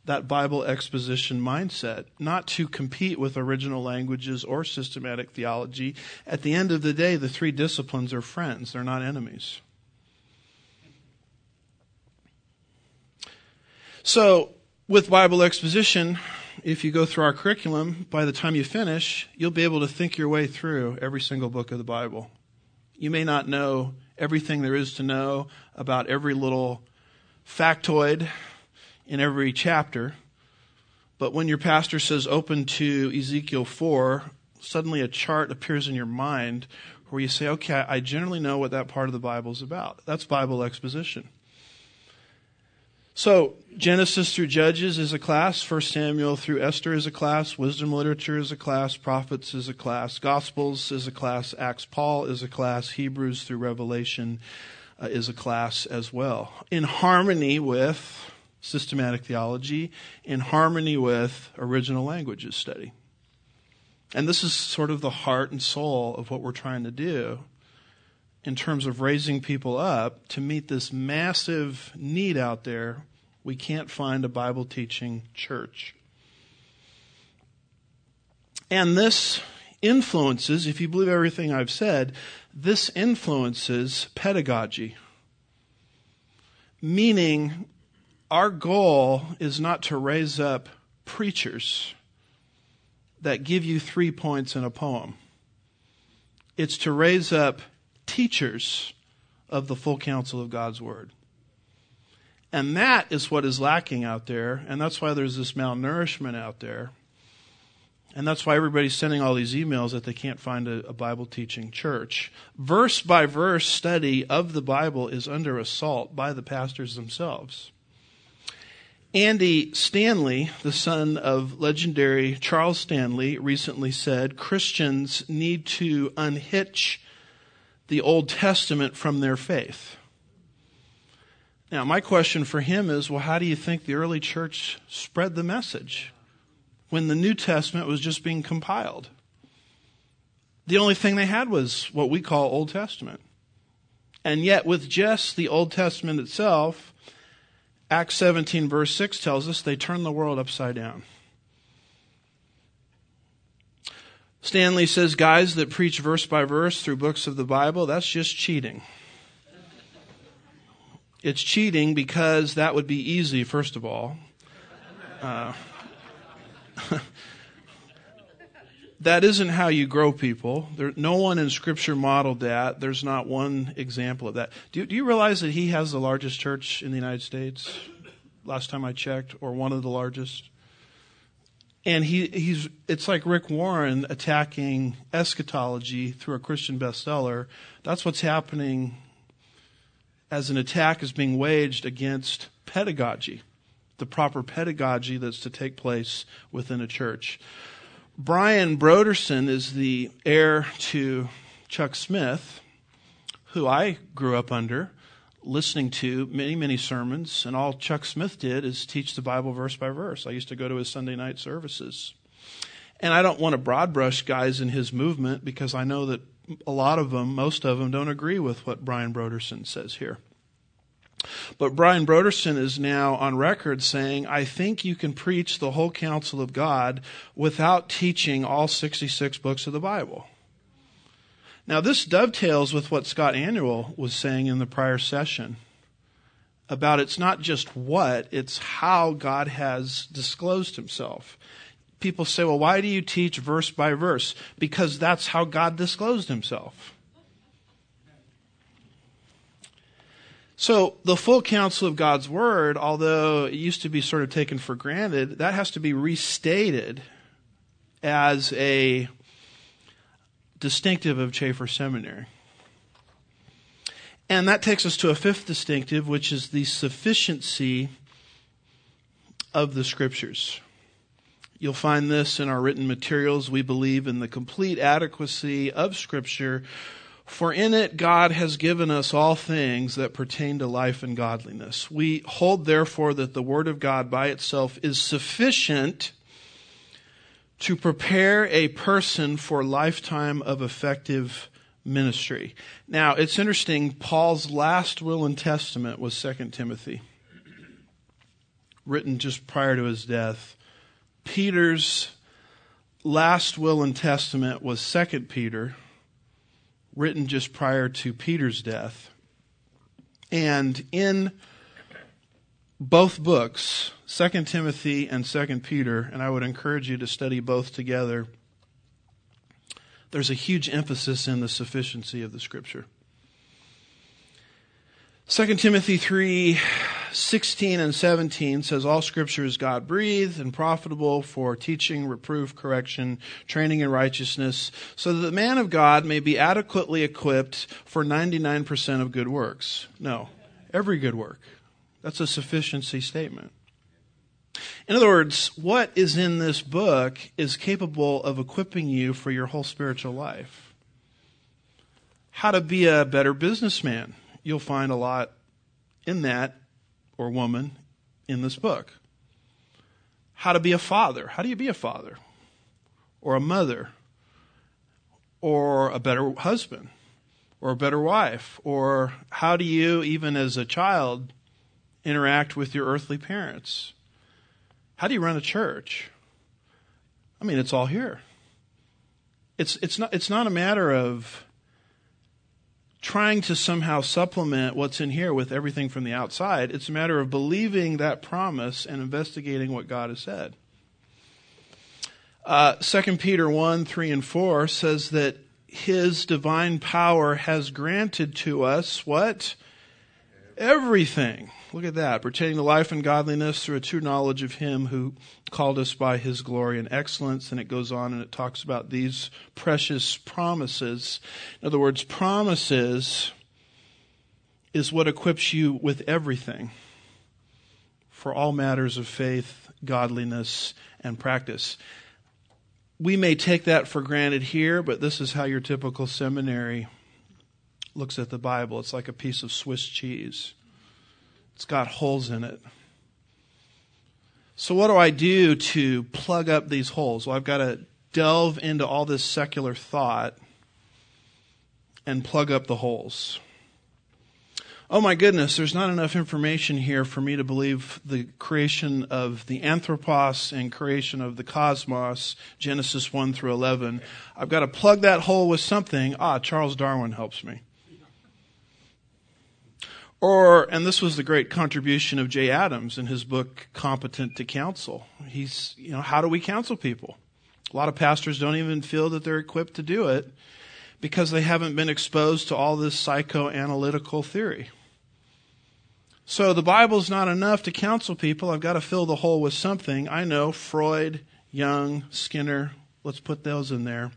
that Bible exposition mindset, not to compete with original languages or systematic theology. At the end of the day, the three disciplines are friends, they're not enemies. So, with Bible exposition, if you go through our curriculum, by the time you finish, you'll be able to think your way through every single book of the Bible. You may not know everything there is to know about every little factoid in every chapter, but when your pastor says open to Ezekiel 4, suddenly a chart appears in your mind where you say, okay, I generally know what that part of the Bible is about. That's Bible exposition. So, Genesis through Judges is a class, First Samuel through Esther is a class, Wisdom Literature is a class, Prophets is a class, Gospels is a class, Acts Paul is a class, Hebrews through Revelation uh, is a class as well. In harmony with systematic theology, in harmony with original languages study. And this is sort of the heart and soul of what we're trying to do in terms of raising people up to meet this massive need out there. We can't find a Bible teaching church. And this influences, if you believe everything I've said, this influences pedagogy. Meaning, our goal is not to raise up preachers that give you three points in a poem. It's to raise up teachers of the full counsel of God's Word. And that is what is lacking out there, and that's why there's this malnourishment out there. And that's why everybody's sending all these emails that they can't find a, a, Bible teaching church. Verse by verse study of the Bible is under assault by the pastors themselves. Andy Stanley, the son of legendary Charles Stanley, recently said Christians need to unhitch the Old Testament from their faith. Now, my question for him is well, how do you think the early church spread the message when the New Testament was just being compiled? The only thing they had was what we call Old Testament. And yet, with just the Old Testament itself, Acts 17, verse 6 tells us they turned the world upside down. Stanley says guys that preach verse by verse through books of the Bible, that's just cheating. It's cheating because that would be easy, first of all. Uh, <laughs> that isn't how you grow people. There, no one in Scripture modeled that. There's not one example of that. Do, do you realize that he has the largest church in the United States? Last time I checked, or one of the largest. And he, he's, it's like Rick Warren attacking eschatology through a Christian bestseller. That's what's happening as an attack is being waged against pedagogy, the proper pedagogy that's to take place within a church. Brian Brodersen is the heir to Chuck Smith, who I grew up under listening to many, many sermons, and all Chuck Smith did is teach the Bible verse by verse. I used to go to his Sunday night services. And I don't want to broad brush guys in his movement because I know that a lot of them, most of them, don't agree with what Brian Brodersen says here. But Brian Brodersen is now on record saying, I think you can preach the whole counsel of God without teaching all 66 books of the Bible. Now, this dovetails with what Scott Aniol was saying in the prior session about it's not just what, it's how God has disclosed himself. People say, well, why do you teach verse by verse? Because that's how God disclosed himself. So, the full counsel of God's word, although it used to be sort of taken for granted, that has to be restated as a distinctive of Chafer Seminary. And that takes us to a fifth distinctive, which is the sufficiency of the scriptures. You'll find this in our written materials. We believe in the complete adequacy of scripture, for in it God has given us all things that pertain to life and godliness. We hold therefore that the word of God by itself is sufficient to prepare a person for lifetime of effective ministry. Now, it's interesting, Paul's last will and testament was 2 Timothy, written just prior to his death. Peter's last will and testament was 2 Peter, written just prior to Peter's death. And in both books, 2 Timothy and 2 Peter, and I would encourage you to study both together there's a huge emphasis in the sufficiency of the scripture. 2 Timothy 3 16 and 17 says, All scripture is God breathed and profitable for teaching, reproof, correction, training in righteousness, so that the man of God may be adequately equipped for 99% of good works. No, every good work. That's a sufficiency statement. In other words, what is in this book is capable of equipping you for your whole spiritual life. How to be a better businessman. You'll find a lot in that, or woman, in this book. How to be a father. How do you be a father? Or a mother? Or a better husband? Or a better wife? Or how do you, even as a child, interact with your earthly parents? How do you run a church? I mean, it's all here. It's, it's, not, it's not a matter of trying to somehow supplement what's in here with everything from the outside. It's a matter of believing that promise and investigating what God has said. Uh, 2 Peter 1 3 and 4 says that his divine power has granted to us what? Everything Look at that. Pertaining to life and godliness through a true knowledge of Him who called us by His glory and excellence. And it goes on and it talks about these precious promises. In other words, promises is what equips you with everything for all matters of faith, godliness, and practice. We may take that for granted here, but this is how your typical seminary looks at the Bible. It's like a piece of Swiss cheese. It's got holes in it. So, what do I do to plug up these holes? Well, I've got to delve into all this secular thought and plug up the holes. Oh my goodness, there's not enough information here for me to believe the creation of the anthropos and creation of the cosmos, Genesis 1 through 11. I've got to plug that hole with something. Ah, Charles Darwin helps me. Or, and this was the great contribution of Jay Adams in his book, Competent to Counsel. He's, you know, how do we counsel people? A lot of pastors don't even feel that they're equipped to do it because they haven't been exposed to all this psychoanalytical theory. So the Bible's not enough to counsel people. I've got to fill the hole with something. I know Freud, Jung, Skinner, let's put those in there.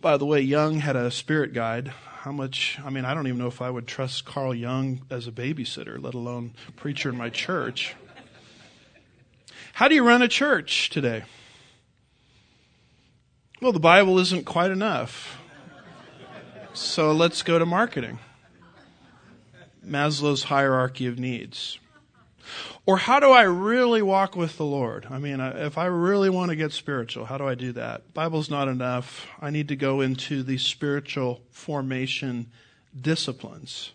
By the way, Jung had a spirit guide how much, I mean, I don't even know if I would trust Carl Jung as a babysitter, let alone preacher in my church. How do you run a church today? Well, the Bible isn't quite enough. So let's go to marketing. Maslow's hierarchy of needs. Or how do I really walk with the Lord? I mean, if I really want to get spiritual, how do I do that? Bible's not enough. I need to go into the spiritual formation disciplines.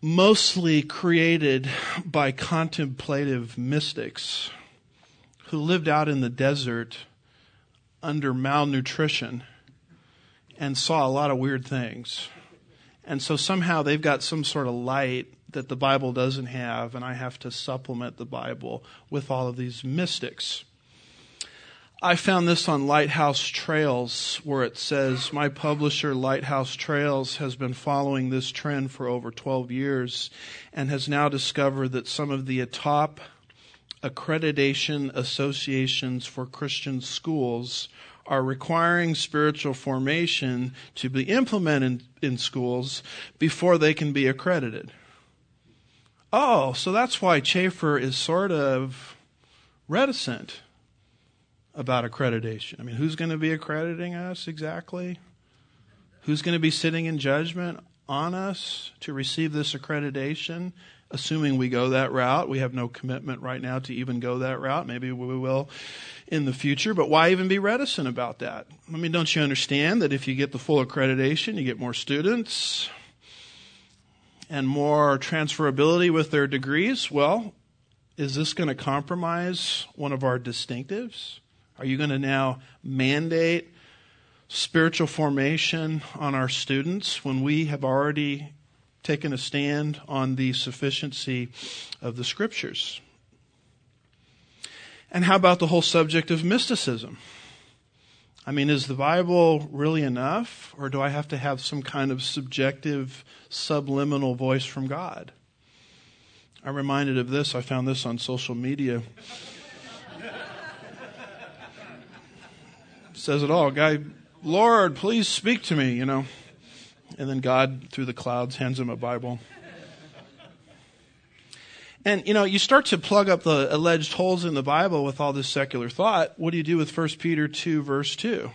Mostly created by contemplative mystics who lived out in the desert under malnutrition and saw a lot of weird things. And so somehow they've got some sort of light that the Bible doesn't have, and I have to supplement the Bible with all of these mystics. I found this on Lighthouse Trails, where it says, My publisher, Lighthouse Trails, has been following this trend for over 12 years and has now discovered that some of the top accreditation associations for Christian schools are requiring spiritual formation to be implemented in schools before they can be accredited. Oh, so that's why Chafer is sort of reticent about accreditation. I mean, who's going to be accrediting us exactly? Who's going to be sitting in judgment on us to receive this accreditation? Assuming we go that route, we have no commitment right now to even go that route. Maybe we will in the future, but why even be reticent about that? I mean, don't you understand that if you get the full accreditation, you get more students and more transferability with their degrees? Well, is this going to compromise one of our distinctives? Are you going to now mandate spiritual formation on our students when we have already taken a stand on the sufficiency of the scriptures? And how about the whole subject of mysticism? I mean, is the Bible really enough, or do I have to have some kind of subjective, subliminal voice from God? I'm reminded of this. I found this on social media. <laughs> says it all. Guy, Lord, please speak to me, you know. And then God, through the clouds, hands him a Bible. And, you know, you start to plug up the alleged holes in the Bible with all this secular thought. What do you do with 1 Peter 2, verse 2?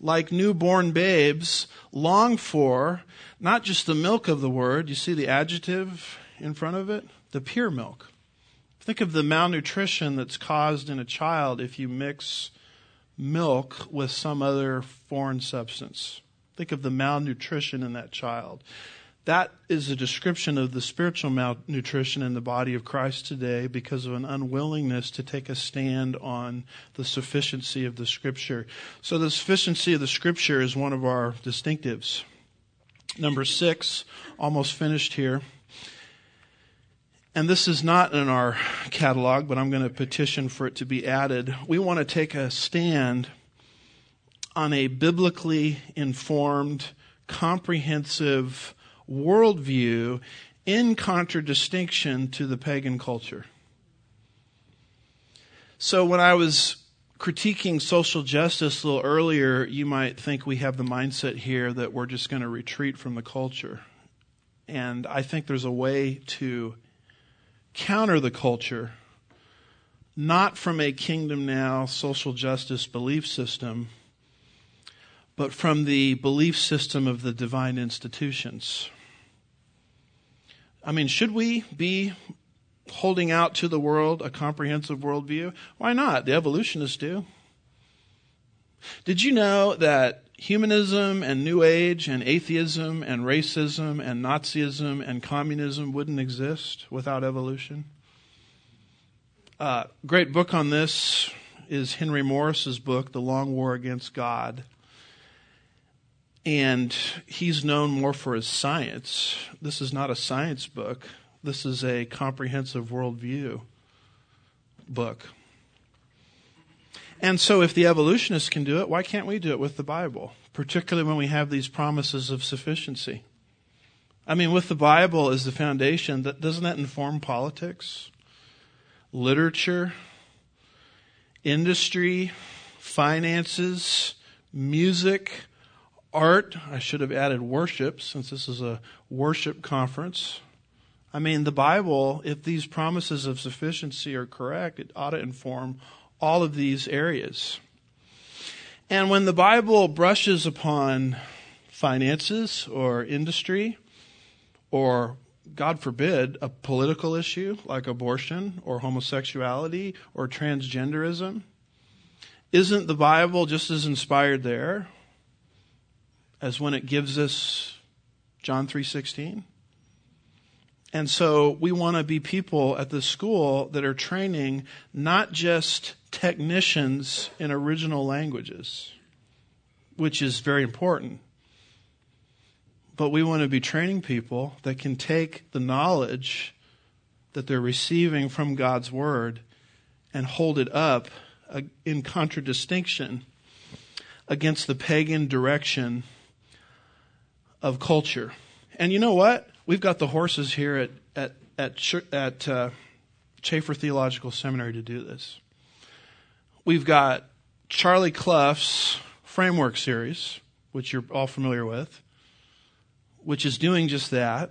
Like newborn babes, long for not just the milk of the word, you see the adjective in front of it? The pure milk. Think of the malnutrition that's caused in a child if you mix milk with some other foreign substance. Think of the malnutrition in that child. That is a description of the spiritual malnutrition in the body of Christ today because of an unwillingness to take a stand on the sufficiency of the Scripture. So, the sufficiency of the Scripture is one of our distinctives. Number six, almost finished here. And this is not in our catalog, but I'm going to petition for it to be added. We want to take a stand on a biblically informed, comprehensive worldview in contradistinction to the pagan culture. So when I was critiquing social justice a little earlier, you might think we have the mindset here that we're just going to retreat from the culture. And I think there's a way to counter the culture, not from a kingdom now social justice belief system, but from the belief system of the divine institutions. I mean, should we be holding out to the world a comprehensive worldview? Why not? The evolutionists do. Did you know that humanism and New Age and atheism and racism and Nazism and communism wouldn't exist without evolution. Uh, great book on this is Henry Morris's book, The Long War Against God. And he's known more for his science. This is not a science book. This is a comprehensive worldview book. And so, if the evolutionists can do it, why can't we do it with the Bible? Particularly when we have these promises of sufficiency. I mean, with the Bible as the foundation, that, doesn't that inform politics, literature, industry, finances, music, art? I should have added worship since this is a worship conference. I mean, the Bible, if these promises of sufficiency are correct, it ought to inform all of these areas. And when the Bible brushes upon finances or industry or God forbid, a political issue like abortion or homosexuality or transgenderism, isn't the Bible just as inspired there as when it gives us John 3:16? And so we want to be people at the school that are training not just technicians in original languages, which is very important, but we want to be training people that can take the knowledge that they're receiving from God's Word and hold it up in contradistinction against the pagan direction of culture. And you know what? We've got the horses here at at at, at uh, Chafer Theological Seminary to do this. We've got Charlie Clough's framework series, which you're all familiar with, which is doing just that.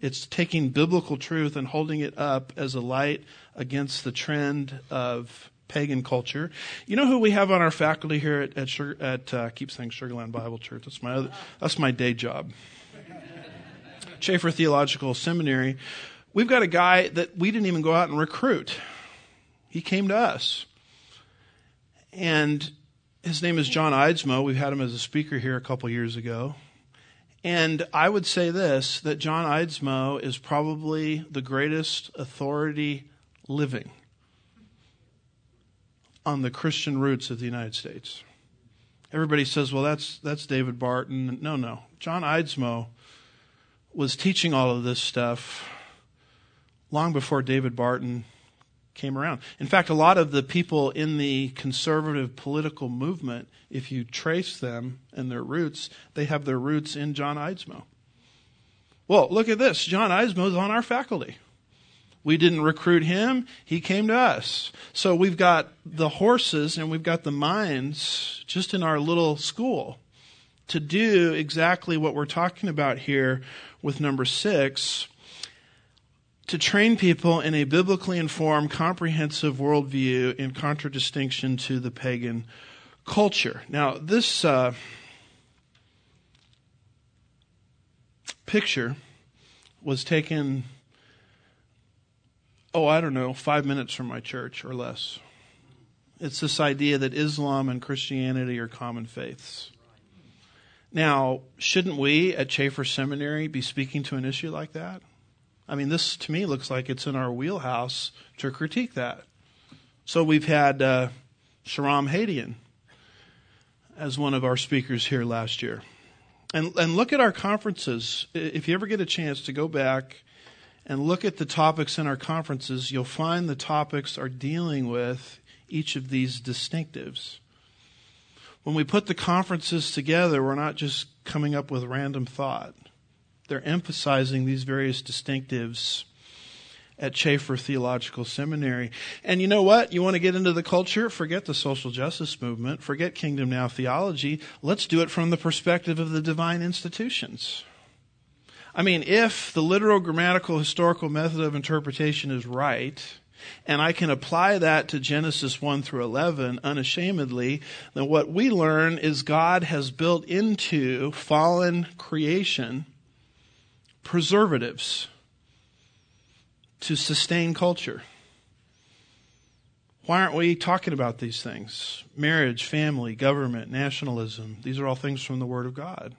It's taking biblical truth and holding it up as a light against the trend of pagan culture. You know who we have on our faculty here at at, Sugar, at uh, keep saying Sugarland Bible Church. That's my other, that's my day job. <laughs> Chafer Theological Seminary. We've got a guy that we didn't even go out and recruit. He came to us, and his name is John Eidsmoe. We've had him as a speaker here a couple years ago. And I would say this that John Eidsmoe is probably the greatest authority living on the Christian roots of the United States. Everybody says, well, that's, that's David Barton. No, no. John Eidsmoe was teaching all of this stuff long before David Barton came around. In fact, a lot of the people in the conservative political movement, if you trace them and their roots, they have their roots in John Eidsmoe. Well, look at this. John Eidsmoe is on our faculty. We didn't recruit him. He came to us. So we've got the horses and we've got the minds just in our little school to do exactly what we're talking about here with number six to train people in a biblically informed, comprehensive worldview in contradistinction to the pagan culture. Now, this uh, picture was taken oh, I don't know, five minutes from my church or less. It's this idea that Islam and Christianity are common faiths. Now, shouldn't we at Chafer Seminary be speaking to an issue like that? I mean, this to me looks like it's in our wheelhouse to critique that. So we've had uh, Shahram Hadian as one of our speakers here last year. And, and look at our conferences. If you ever get a chance to go back and look at the topics in our conferences, you'll find the topics are dealing with each of these distinctives. When we put the conferences together, we're not just coming up with random thought. They're emphasizing these various distinctives at Chafer Theological Seminary. And you know what? You want to get into the culture? Forget the social justice movement. Forget Kingdom Now theology. Let's do it from the perspective of the divine institutions. I mean, if the literal grammatical historical method of interpretation is right, and I can apply that to Genesis 1 through 11 unashamedly, then what we learn is God has built into fallen creation preservatives to sustain culture. Why aren't we talking about these things? Marriage, family, government, nationalism. These are all things from the Word of God.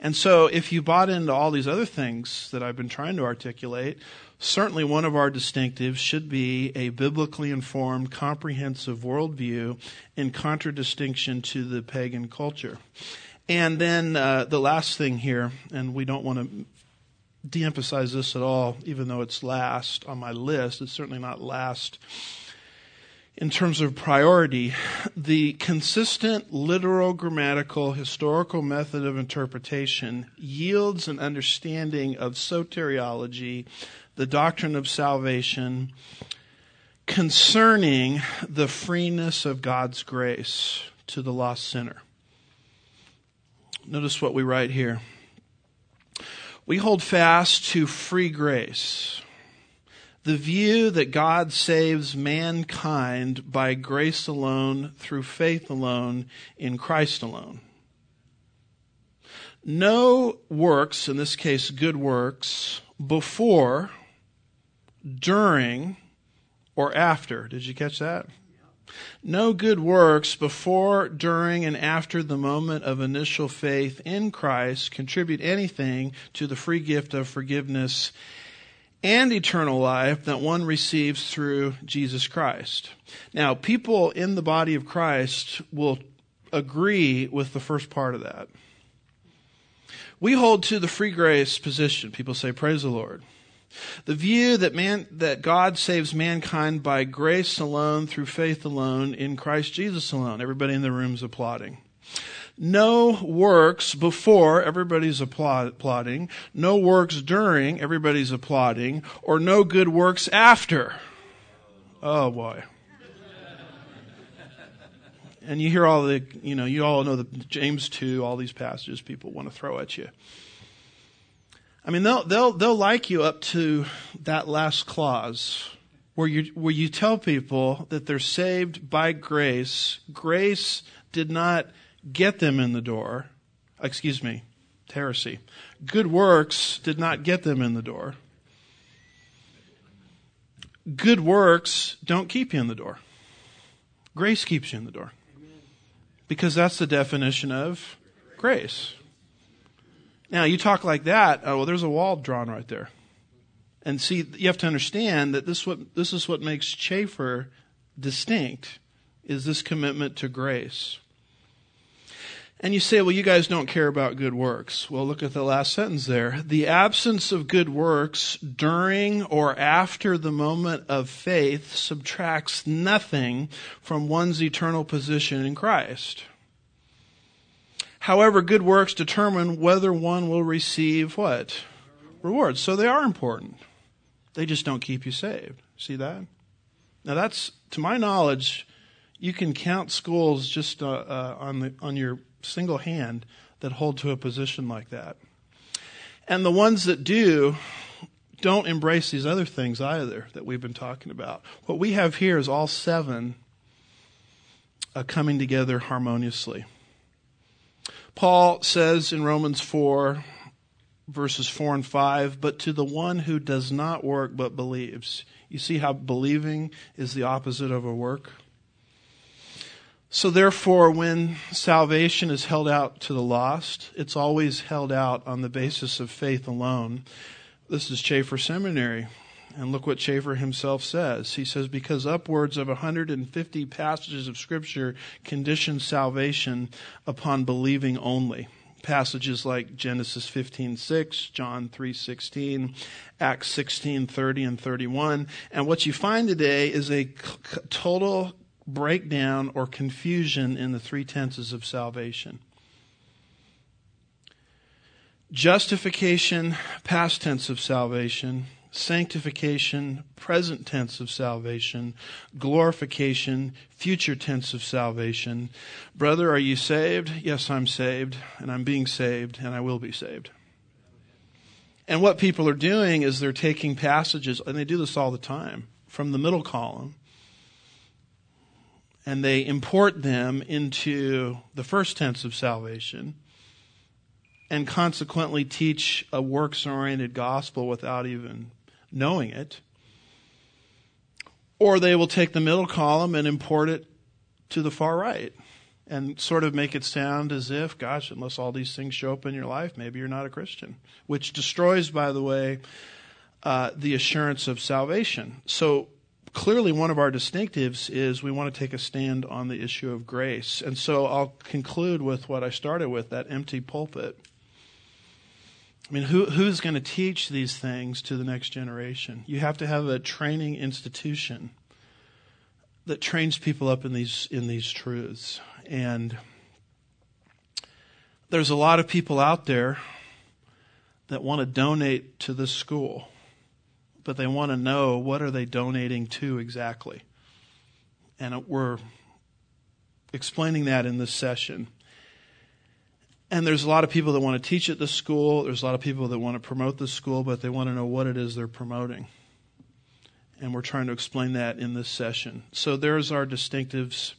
And so if you bought into all these other things that I've been trying to articulate, certainly one of our distinctives should be a biblically informed, comprehensive worldview in contradistinction to the pagan culture. And then uh, the last thing here, and we don't want to de-emphasize this at all, even though it's last on my list. It's certainly not last in terms of priority, the consistent literal, grammatical, historical method of interpretation yields an understanding of soteriology, the doctrine of salvation, concerning the freeness of God's grace to the lost sinner. Notice what we write here. We hold fast to free grace the view that God saves mankind by grace alone, through faith alone, in Christ alone. No works, in this case good works, before, during, or after. Did you catch that? No good works before, during, and after the moment of initial faith in Christ contribute anything to the free gift of forgiveness and eternal life that one receives through Jesus Christ. Now, people in the body of Christ will agree with the first part of that. We hold to the free grace position. People say, Praise the Lord. The view that man, that God saves mankind by grace alone, through faith alone, in Christ Jesus alone. Everybody in the room is applauding no works before, everybody's applauding, no works during, everybody's applauding, or no good works after. Oh boy. And you hear all the, you know, you all know the James 2, all these passages people want to throw at you. I mean, they'll, they'll, they'll like you up to that last clause where you, where you tell people that they're saved by grace. Grace did not get them in the door. Excuse me, heresy. Good works did not get them in the door. Good works don't keep you in the door. Grace keeps you in the door. Because that's the definition of grace. Now, you talk like that, oh, well, there's a wall drawn right there. And see, you have to understand that this, what, this is what makes Chafer distinct, is this commitment to grace. And you say, well, you guys don't care about good works. Well, look at the last sentence there. The absence of good works during or after the moment of faith subtracts nothing from one's eternal position in Christ. However, good works determine whether one will receive what? Rewards. So they are important. They just don't keep you saved. See that? Now that's, to my knowledge, you can count schools just uh, uh, on the on your single hand that hold to a position like that. And the ones that do don't embrace these other things either that we've been talking about. What we have here is all seven uh, coming together harmoniously. Paul says in Romans 4, verses 4 and 5, but to the one who does not work but believes. You see how believing is the opposite of a work? So therefore, when salvation is held out to the lost, it's always held out on the basis of faith alone. This is Chafer Seminary. And look what Chafer himself says. He says, because upwards of 150 passages of scripture condition salvation upon believing only. Passages like Genesis 15:6, John 3:16, Acts 16:30 and 31. And what you find today is a total breakdown or confusion in the three tenses of salvation. Justification, past tense of salvation. Sanctification, present tense of salvation. Glorification, future tense of salvation. Brother, are you saved? Yes, I'm saved, and I'm being saved, and I will be saved. And what people are doing is they're taking passages, and they do this all the time, from the middle column, and they import them into the first tense of salvation and consequently teach a works oriented gospel without even knowing it. Or they will take the middle column and import it to the far right and sort of make it sound as if, gosh, unless all these things show up in your life, maybe you're not a Christian, which destroys, by the way, uh, the assurance of salvation. So clearly one of our distinctives is we want to take a stand on the issue of grace. And so I'll conclude with what I started with that empty pulpit. I mean, who, who's going to teach these things to the next generation? You have to have a training institution that trains people up in these, in these truths. And there's a lot of people out there that want to donate to this school but they want to know what are they donating to exactly. And uh, we're explaining that in this session. And there's a lot of people that want to teach at the school. There's a lot of people that want to promote the school, but they want to know what it is they're promoting. And we're trying to explain that in this session. So there's our distinctives.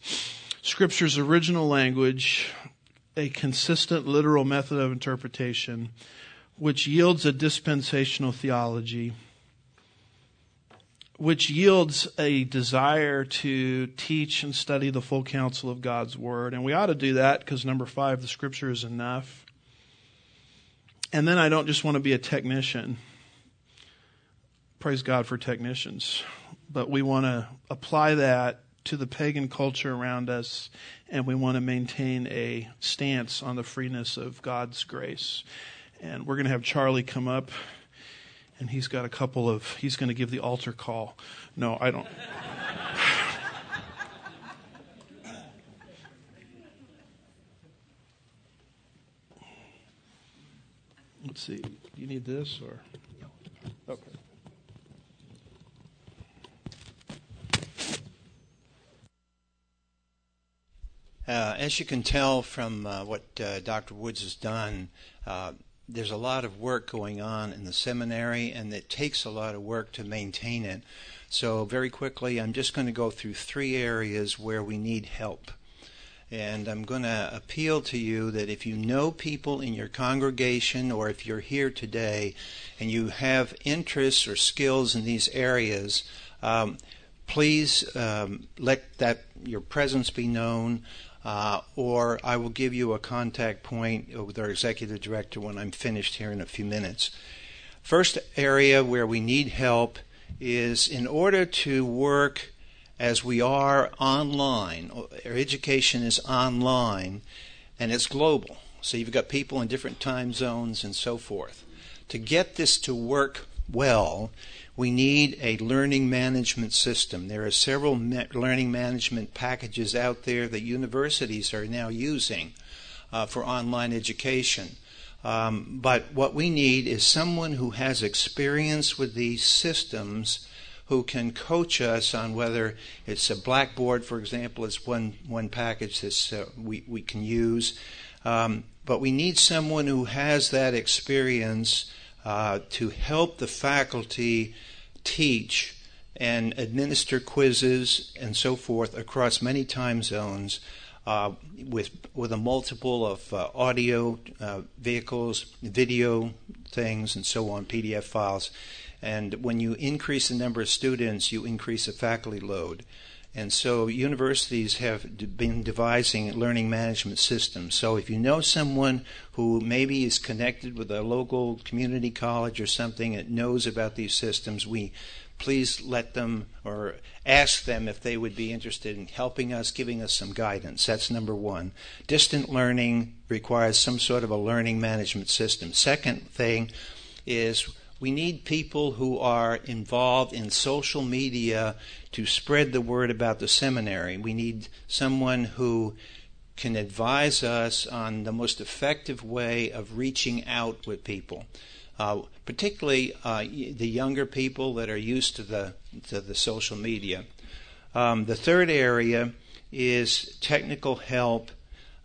Scripture's original language, a consistent literal method of interpretation, which yields a dispensational theology which yields a desire to teach and study the full counsel of God's Word. And we ought to do that because number five, the Scripture is enough. And then I don't just want to be a technician. Praise God for technicians. But we want to apply that to the pagan culture around us, and we want to maintain a stance on the freeness of God's grace. And we're going to have Charlie come up and he's got a couple of, he's going to give the altar call. No, I don't. <sighs> Let's see. You need this or? Okay. Uh, as you can tell from uh, what uh, Dr. Woods has done, uh, there's a lot of work going on in the seminary, and it takes a lot of work to maintain it. So, very quickly, I'm just going to go through three areas where we need help. And I'm going to appeal to you that if you know people in your congregation or if you're here today and you have interests or skills in these areas, um, please um, let that your presence be known. Uh, or I will give you a contact point with our executive director when I'm finished here in a few minutes. First area where we need help is in order to work as we are online, our education is online and it's global. So you've got people in different time zones and so forth. To get this to work well, we need a learning management system. There are several learning management packages out there that universities are now using uh, for online education. Um, but what we need is someone who has experience with these systems who can coach us on whether it's a Blackboard, for example, is one, one package that uh, we, we can use. Um, but we need someone who has that experience uh, to help the faculty teach and administer quizzes and so forth across many time zones uh, with with a multiple of uh, audio uh, vehicles, video things, and so on, PDF files. And when you increase the number of students, you increase the faculty load. And so universities have been devising learning management systems. So if you know someone who maybe is connected with a local community college or something that knows about these systems, we please let them or ask them if they would be interested in helping us, giving us some guidance. That's number one. Distant learning requires some sort of a learning management system. Second thing is we need people who are involved in social media to spread the word about the seminary. We need someone who can advise us on the most effective way of reaching out with people. Uh, particularly uh, the younger people that are used to the to the social media. Um, the third area is technical help,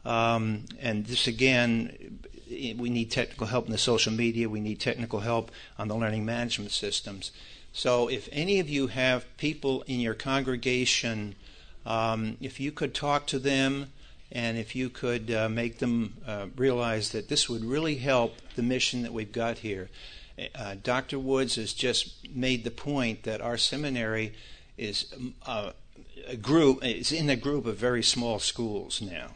um, and this again we need technical help in the social media. We need technical help on the learning management systems. So, if any of you have people in your congregation, um, if you could talk to them and if you could uh, make them uh, realize that this would really help the mission that we've got here. Uh, Dr. Woods has just made the point that our seminary is uh, a group is in a group of very small schools now.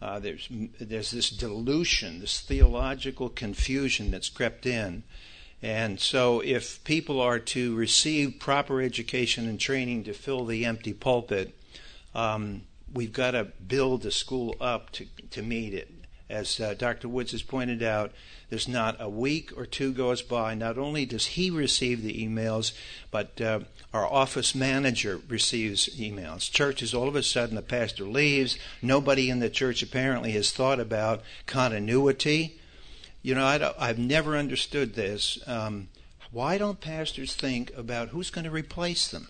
Uh, there's there's this dilution, this theological confusion that's crept in, and so if people are to receive proper education and training to fill the empty pulpit, um, we've got to build the school up to to meet it. As uh, Dr. Woods has pointed out, there's not a week or two goes by. Not only does he receive the emails, but uh, our office manager receives emails. Churches, all of a sudden, the pastor leaves. Nobody in the church apparently has thought about continuity. You know, I have never understood this. Um, why don't pastors think about who's going to replace them?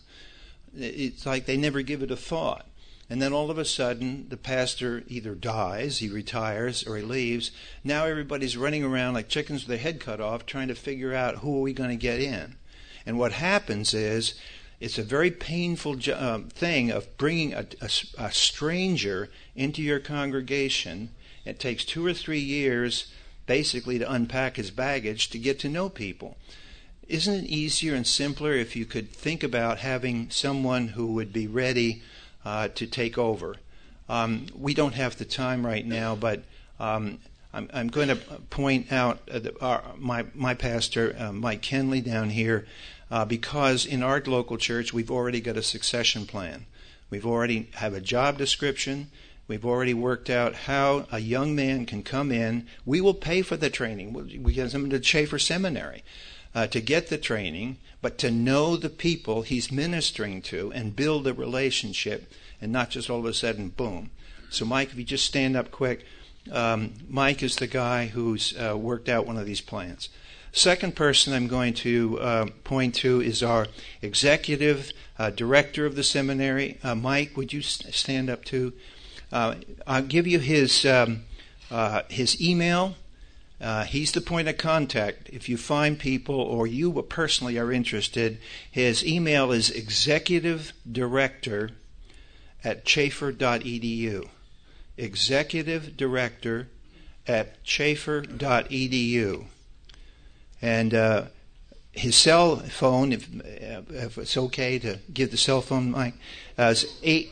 It's like they never give it a thought. And then all of a sudden, the pastor either dies, he retires, or he leaves. Now everybody's running around like chickens with their head cut off, trying to figure out who are we going to get in. And what happens is it's a very painful um, thing of bringing a, a, a stranger into your congregation. It takes two or three years basically to unpack his baggage to get to know people. Isn't it easier and simpler if you could think about having someone who would be ready uh, to take over? Um, we don't have the time right now, but um, I'm, I'm, going to point out uh, our, my my pastor, uh, Mike Kenley, down here uh, because in our local church we've already got a succession plan. We've already have a job description. We've already worked out how a young man can come in. We will pay for the training. We get him to Chafer Seminary uh, to get the training, but to know the people he's ministering to and build a relationship, and not just all of a sudden, boom. So, Mike, if you just stand up quick, um, Mike is the guy who's uh, worked out one of these plans. Second person I'm going to uh, point to is our executive uh, director of the seminary. Uh, Mike, would you stand up too? Uh, I'll give you his um, uh, his email. Uh, he's the point of contact. If you find people or you personally are interested, his email is executive director at chafer.edu. Executive director at chafer.edu. And uh, his cell phone, if, if, it's okay to give the cell phone mic, uh, is 8,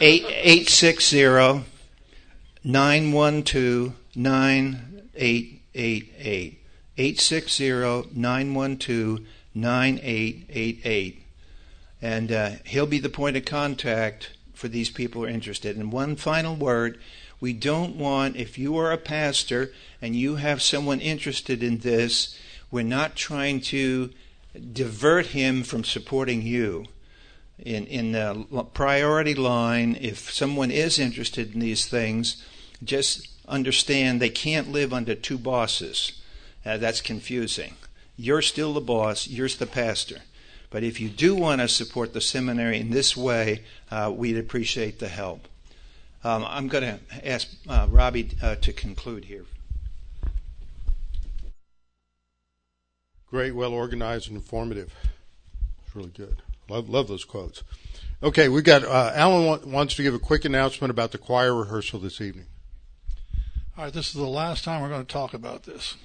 8, 860 912 9888. 860 912 9888. And uh, he'll be the point of contact for these people who are interested. And one final word we don't want, if you are a pastor and you have someone interested in this, we're not trying to divert him from supporting you. In, in the priority line, if someone is interested in these things, just understand they can't live under two bosses. Uh, that's confusing. You're still the boss, you're the pastor. But if you do want to support the seminary in this way, uh, we'd appreciate the help. Um, I'm going to ask uh, Robbie uh, to conclude here. Great, well organized, and informative. It's really good. Love, love those quotes. Okay, we've got uh, Alan wants to give a quick announcement about the choir rehearsal this evening. All right, this is the last time we're going to talk about this. <laughs>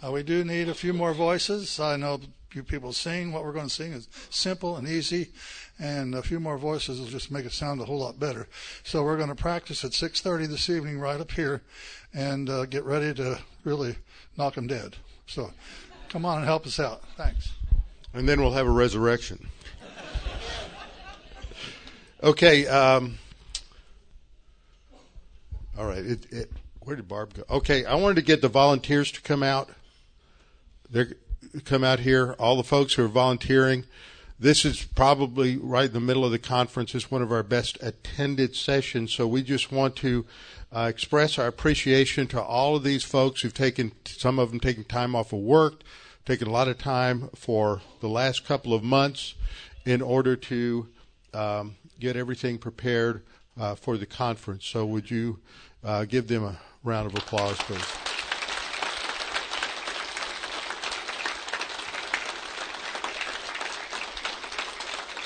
Uh, we do need a few more voices. I know you people sing. What we're going to sing is simple and easy, and a few more voices will just make it sound a whole lot better. So we're going to practice at 6:30 this evening right up here, and uh, get ready to really knock them dead. So come on and help us out. Thanks. And then we'll have a resurrection. okay. Um, all right. It, it, where did Barb go? Okay, I wanted to get the volunteers to come out. They're come out here. All the folks who are volunteering. This is probably right in the middle of the conference. It's one of our best attended sessions. So we just want to uh, express our appreciation to all of these folks who've taken some of them taking time off of work, taken a lot of time for the last couple of months in order to um, get everything prepared uh, for the conference. So would you uh, give them a round of applause, please.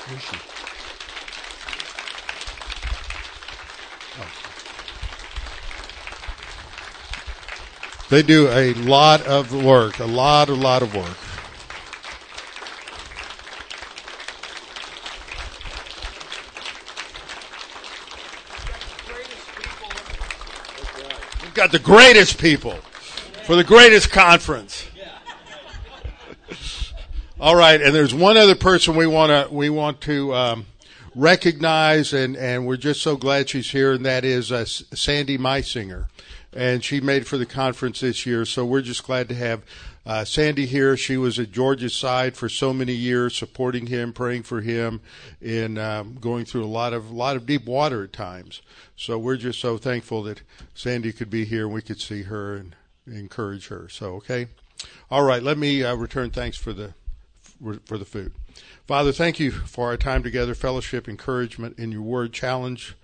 Oh. They do a lot of work, a lot, a lot of work. We've got the greatest people for the greatest conference. All right, and there's one other person we want to we want to um, recognize, and and we're just so glad she's here, and that is uh, Sandy Meisinger, and she made for the conference this year. So we're just glad to have uh, Sandy here. She was at George's side for so many years, supporting him, praying for him, and um, going through a lot of lot of deep water at times. So we're just so thankful that Sandy could be here and we could see her and encourage her. So okay, all right. Let me uh, return thanks for the for the food. Father, thank you for our time together, fellowship, encouragement in your word, challenge,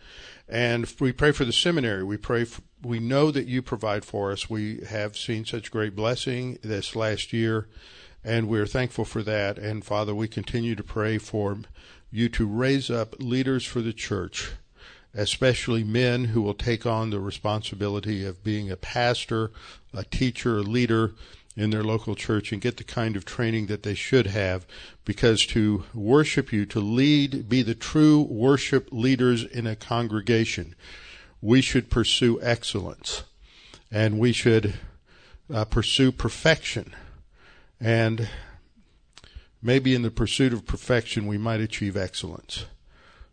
and we pray for the seminary. We pray. For, we know that you provide for us. We have seen such great blessing this last year, and we're thankful for that. And Father, we continue to pray for you to raise up leaders for the church especially men who will take on the responsibility of being a pastor, a teacher, a leader in their local church and get the kind of training that they should have because to worship you, to lead, be the true worship leaders in a congregation, we should pursue excellence and we should uh, pursue perfection. And maybe in the pursuit of perfection, we might achieve excellence.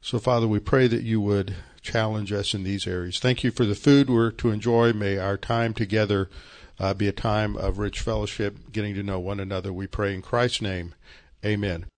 So, Father, we pray that you would challenge us in these areas. Thank you for the food we're to enjoy. May our time together uh, be a time of rich fellowship, getting to know one another. We pray in Christ's name. Amen.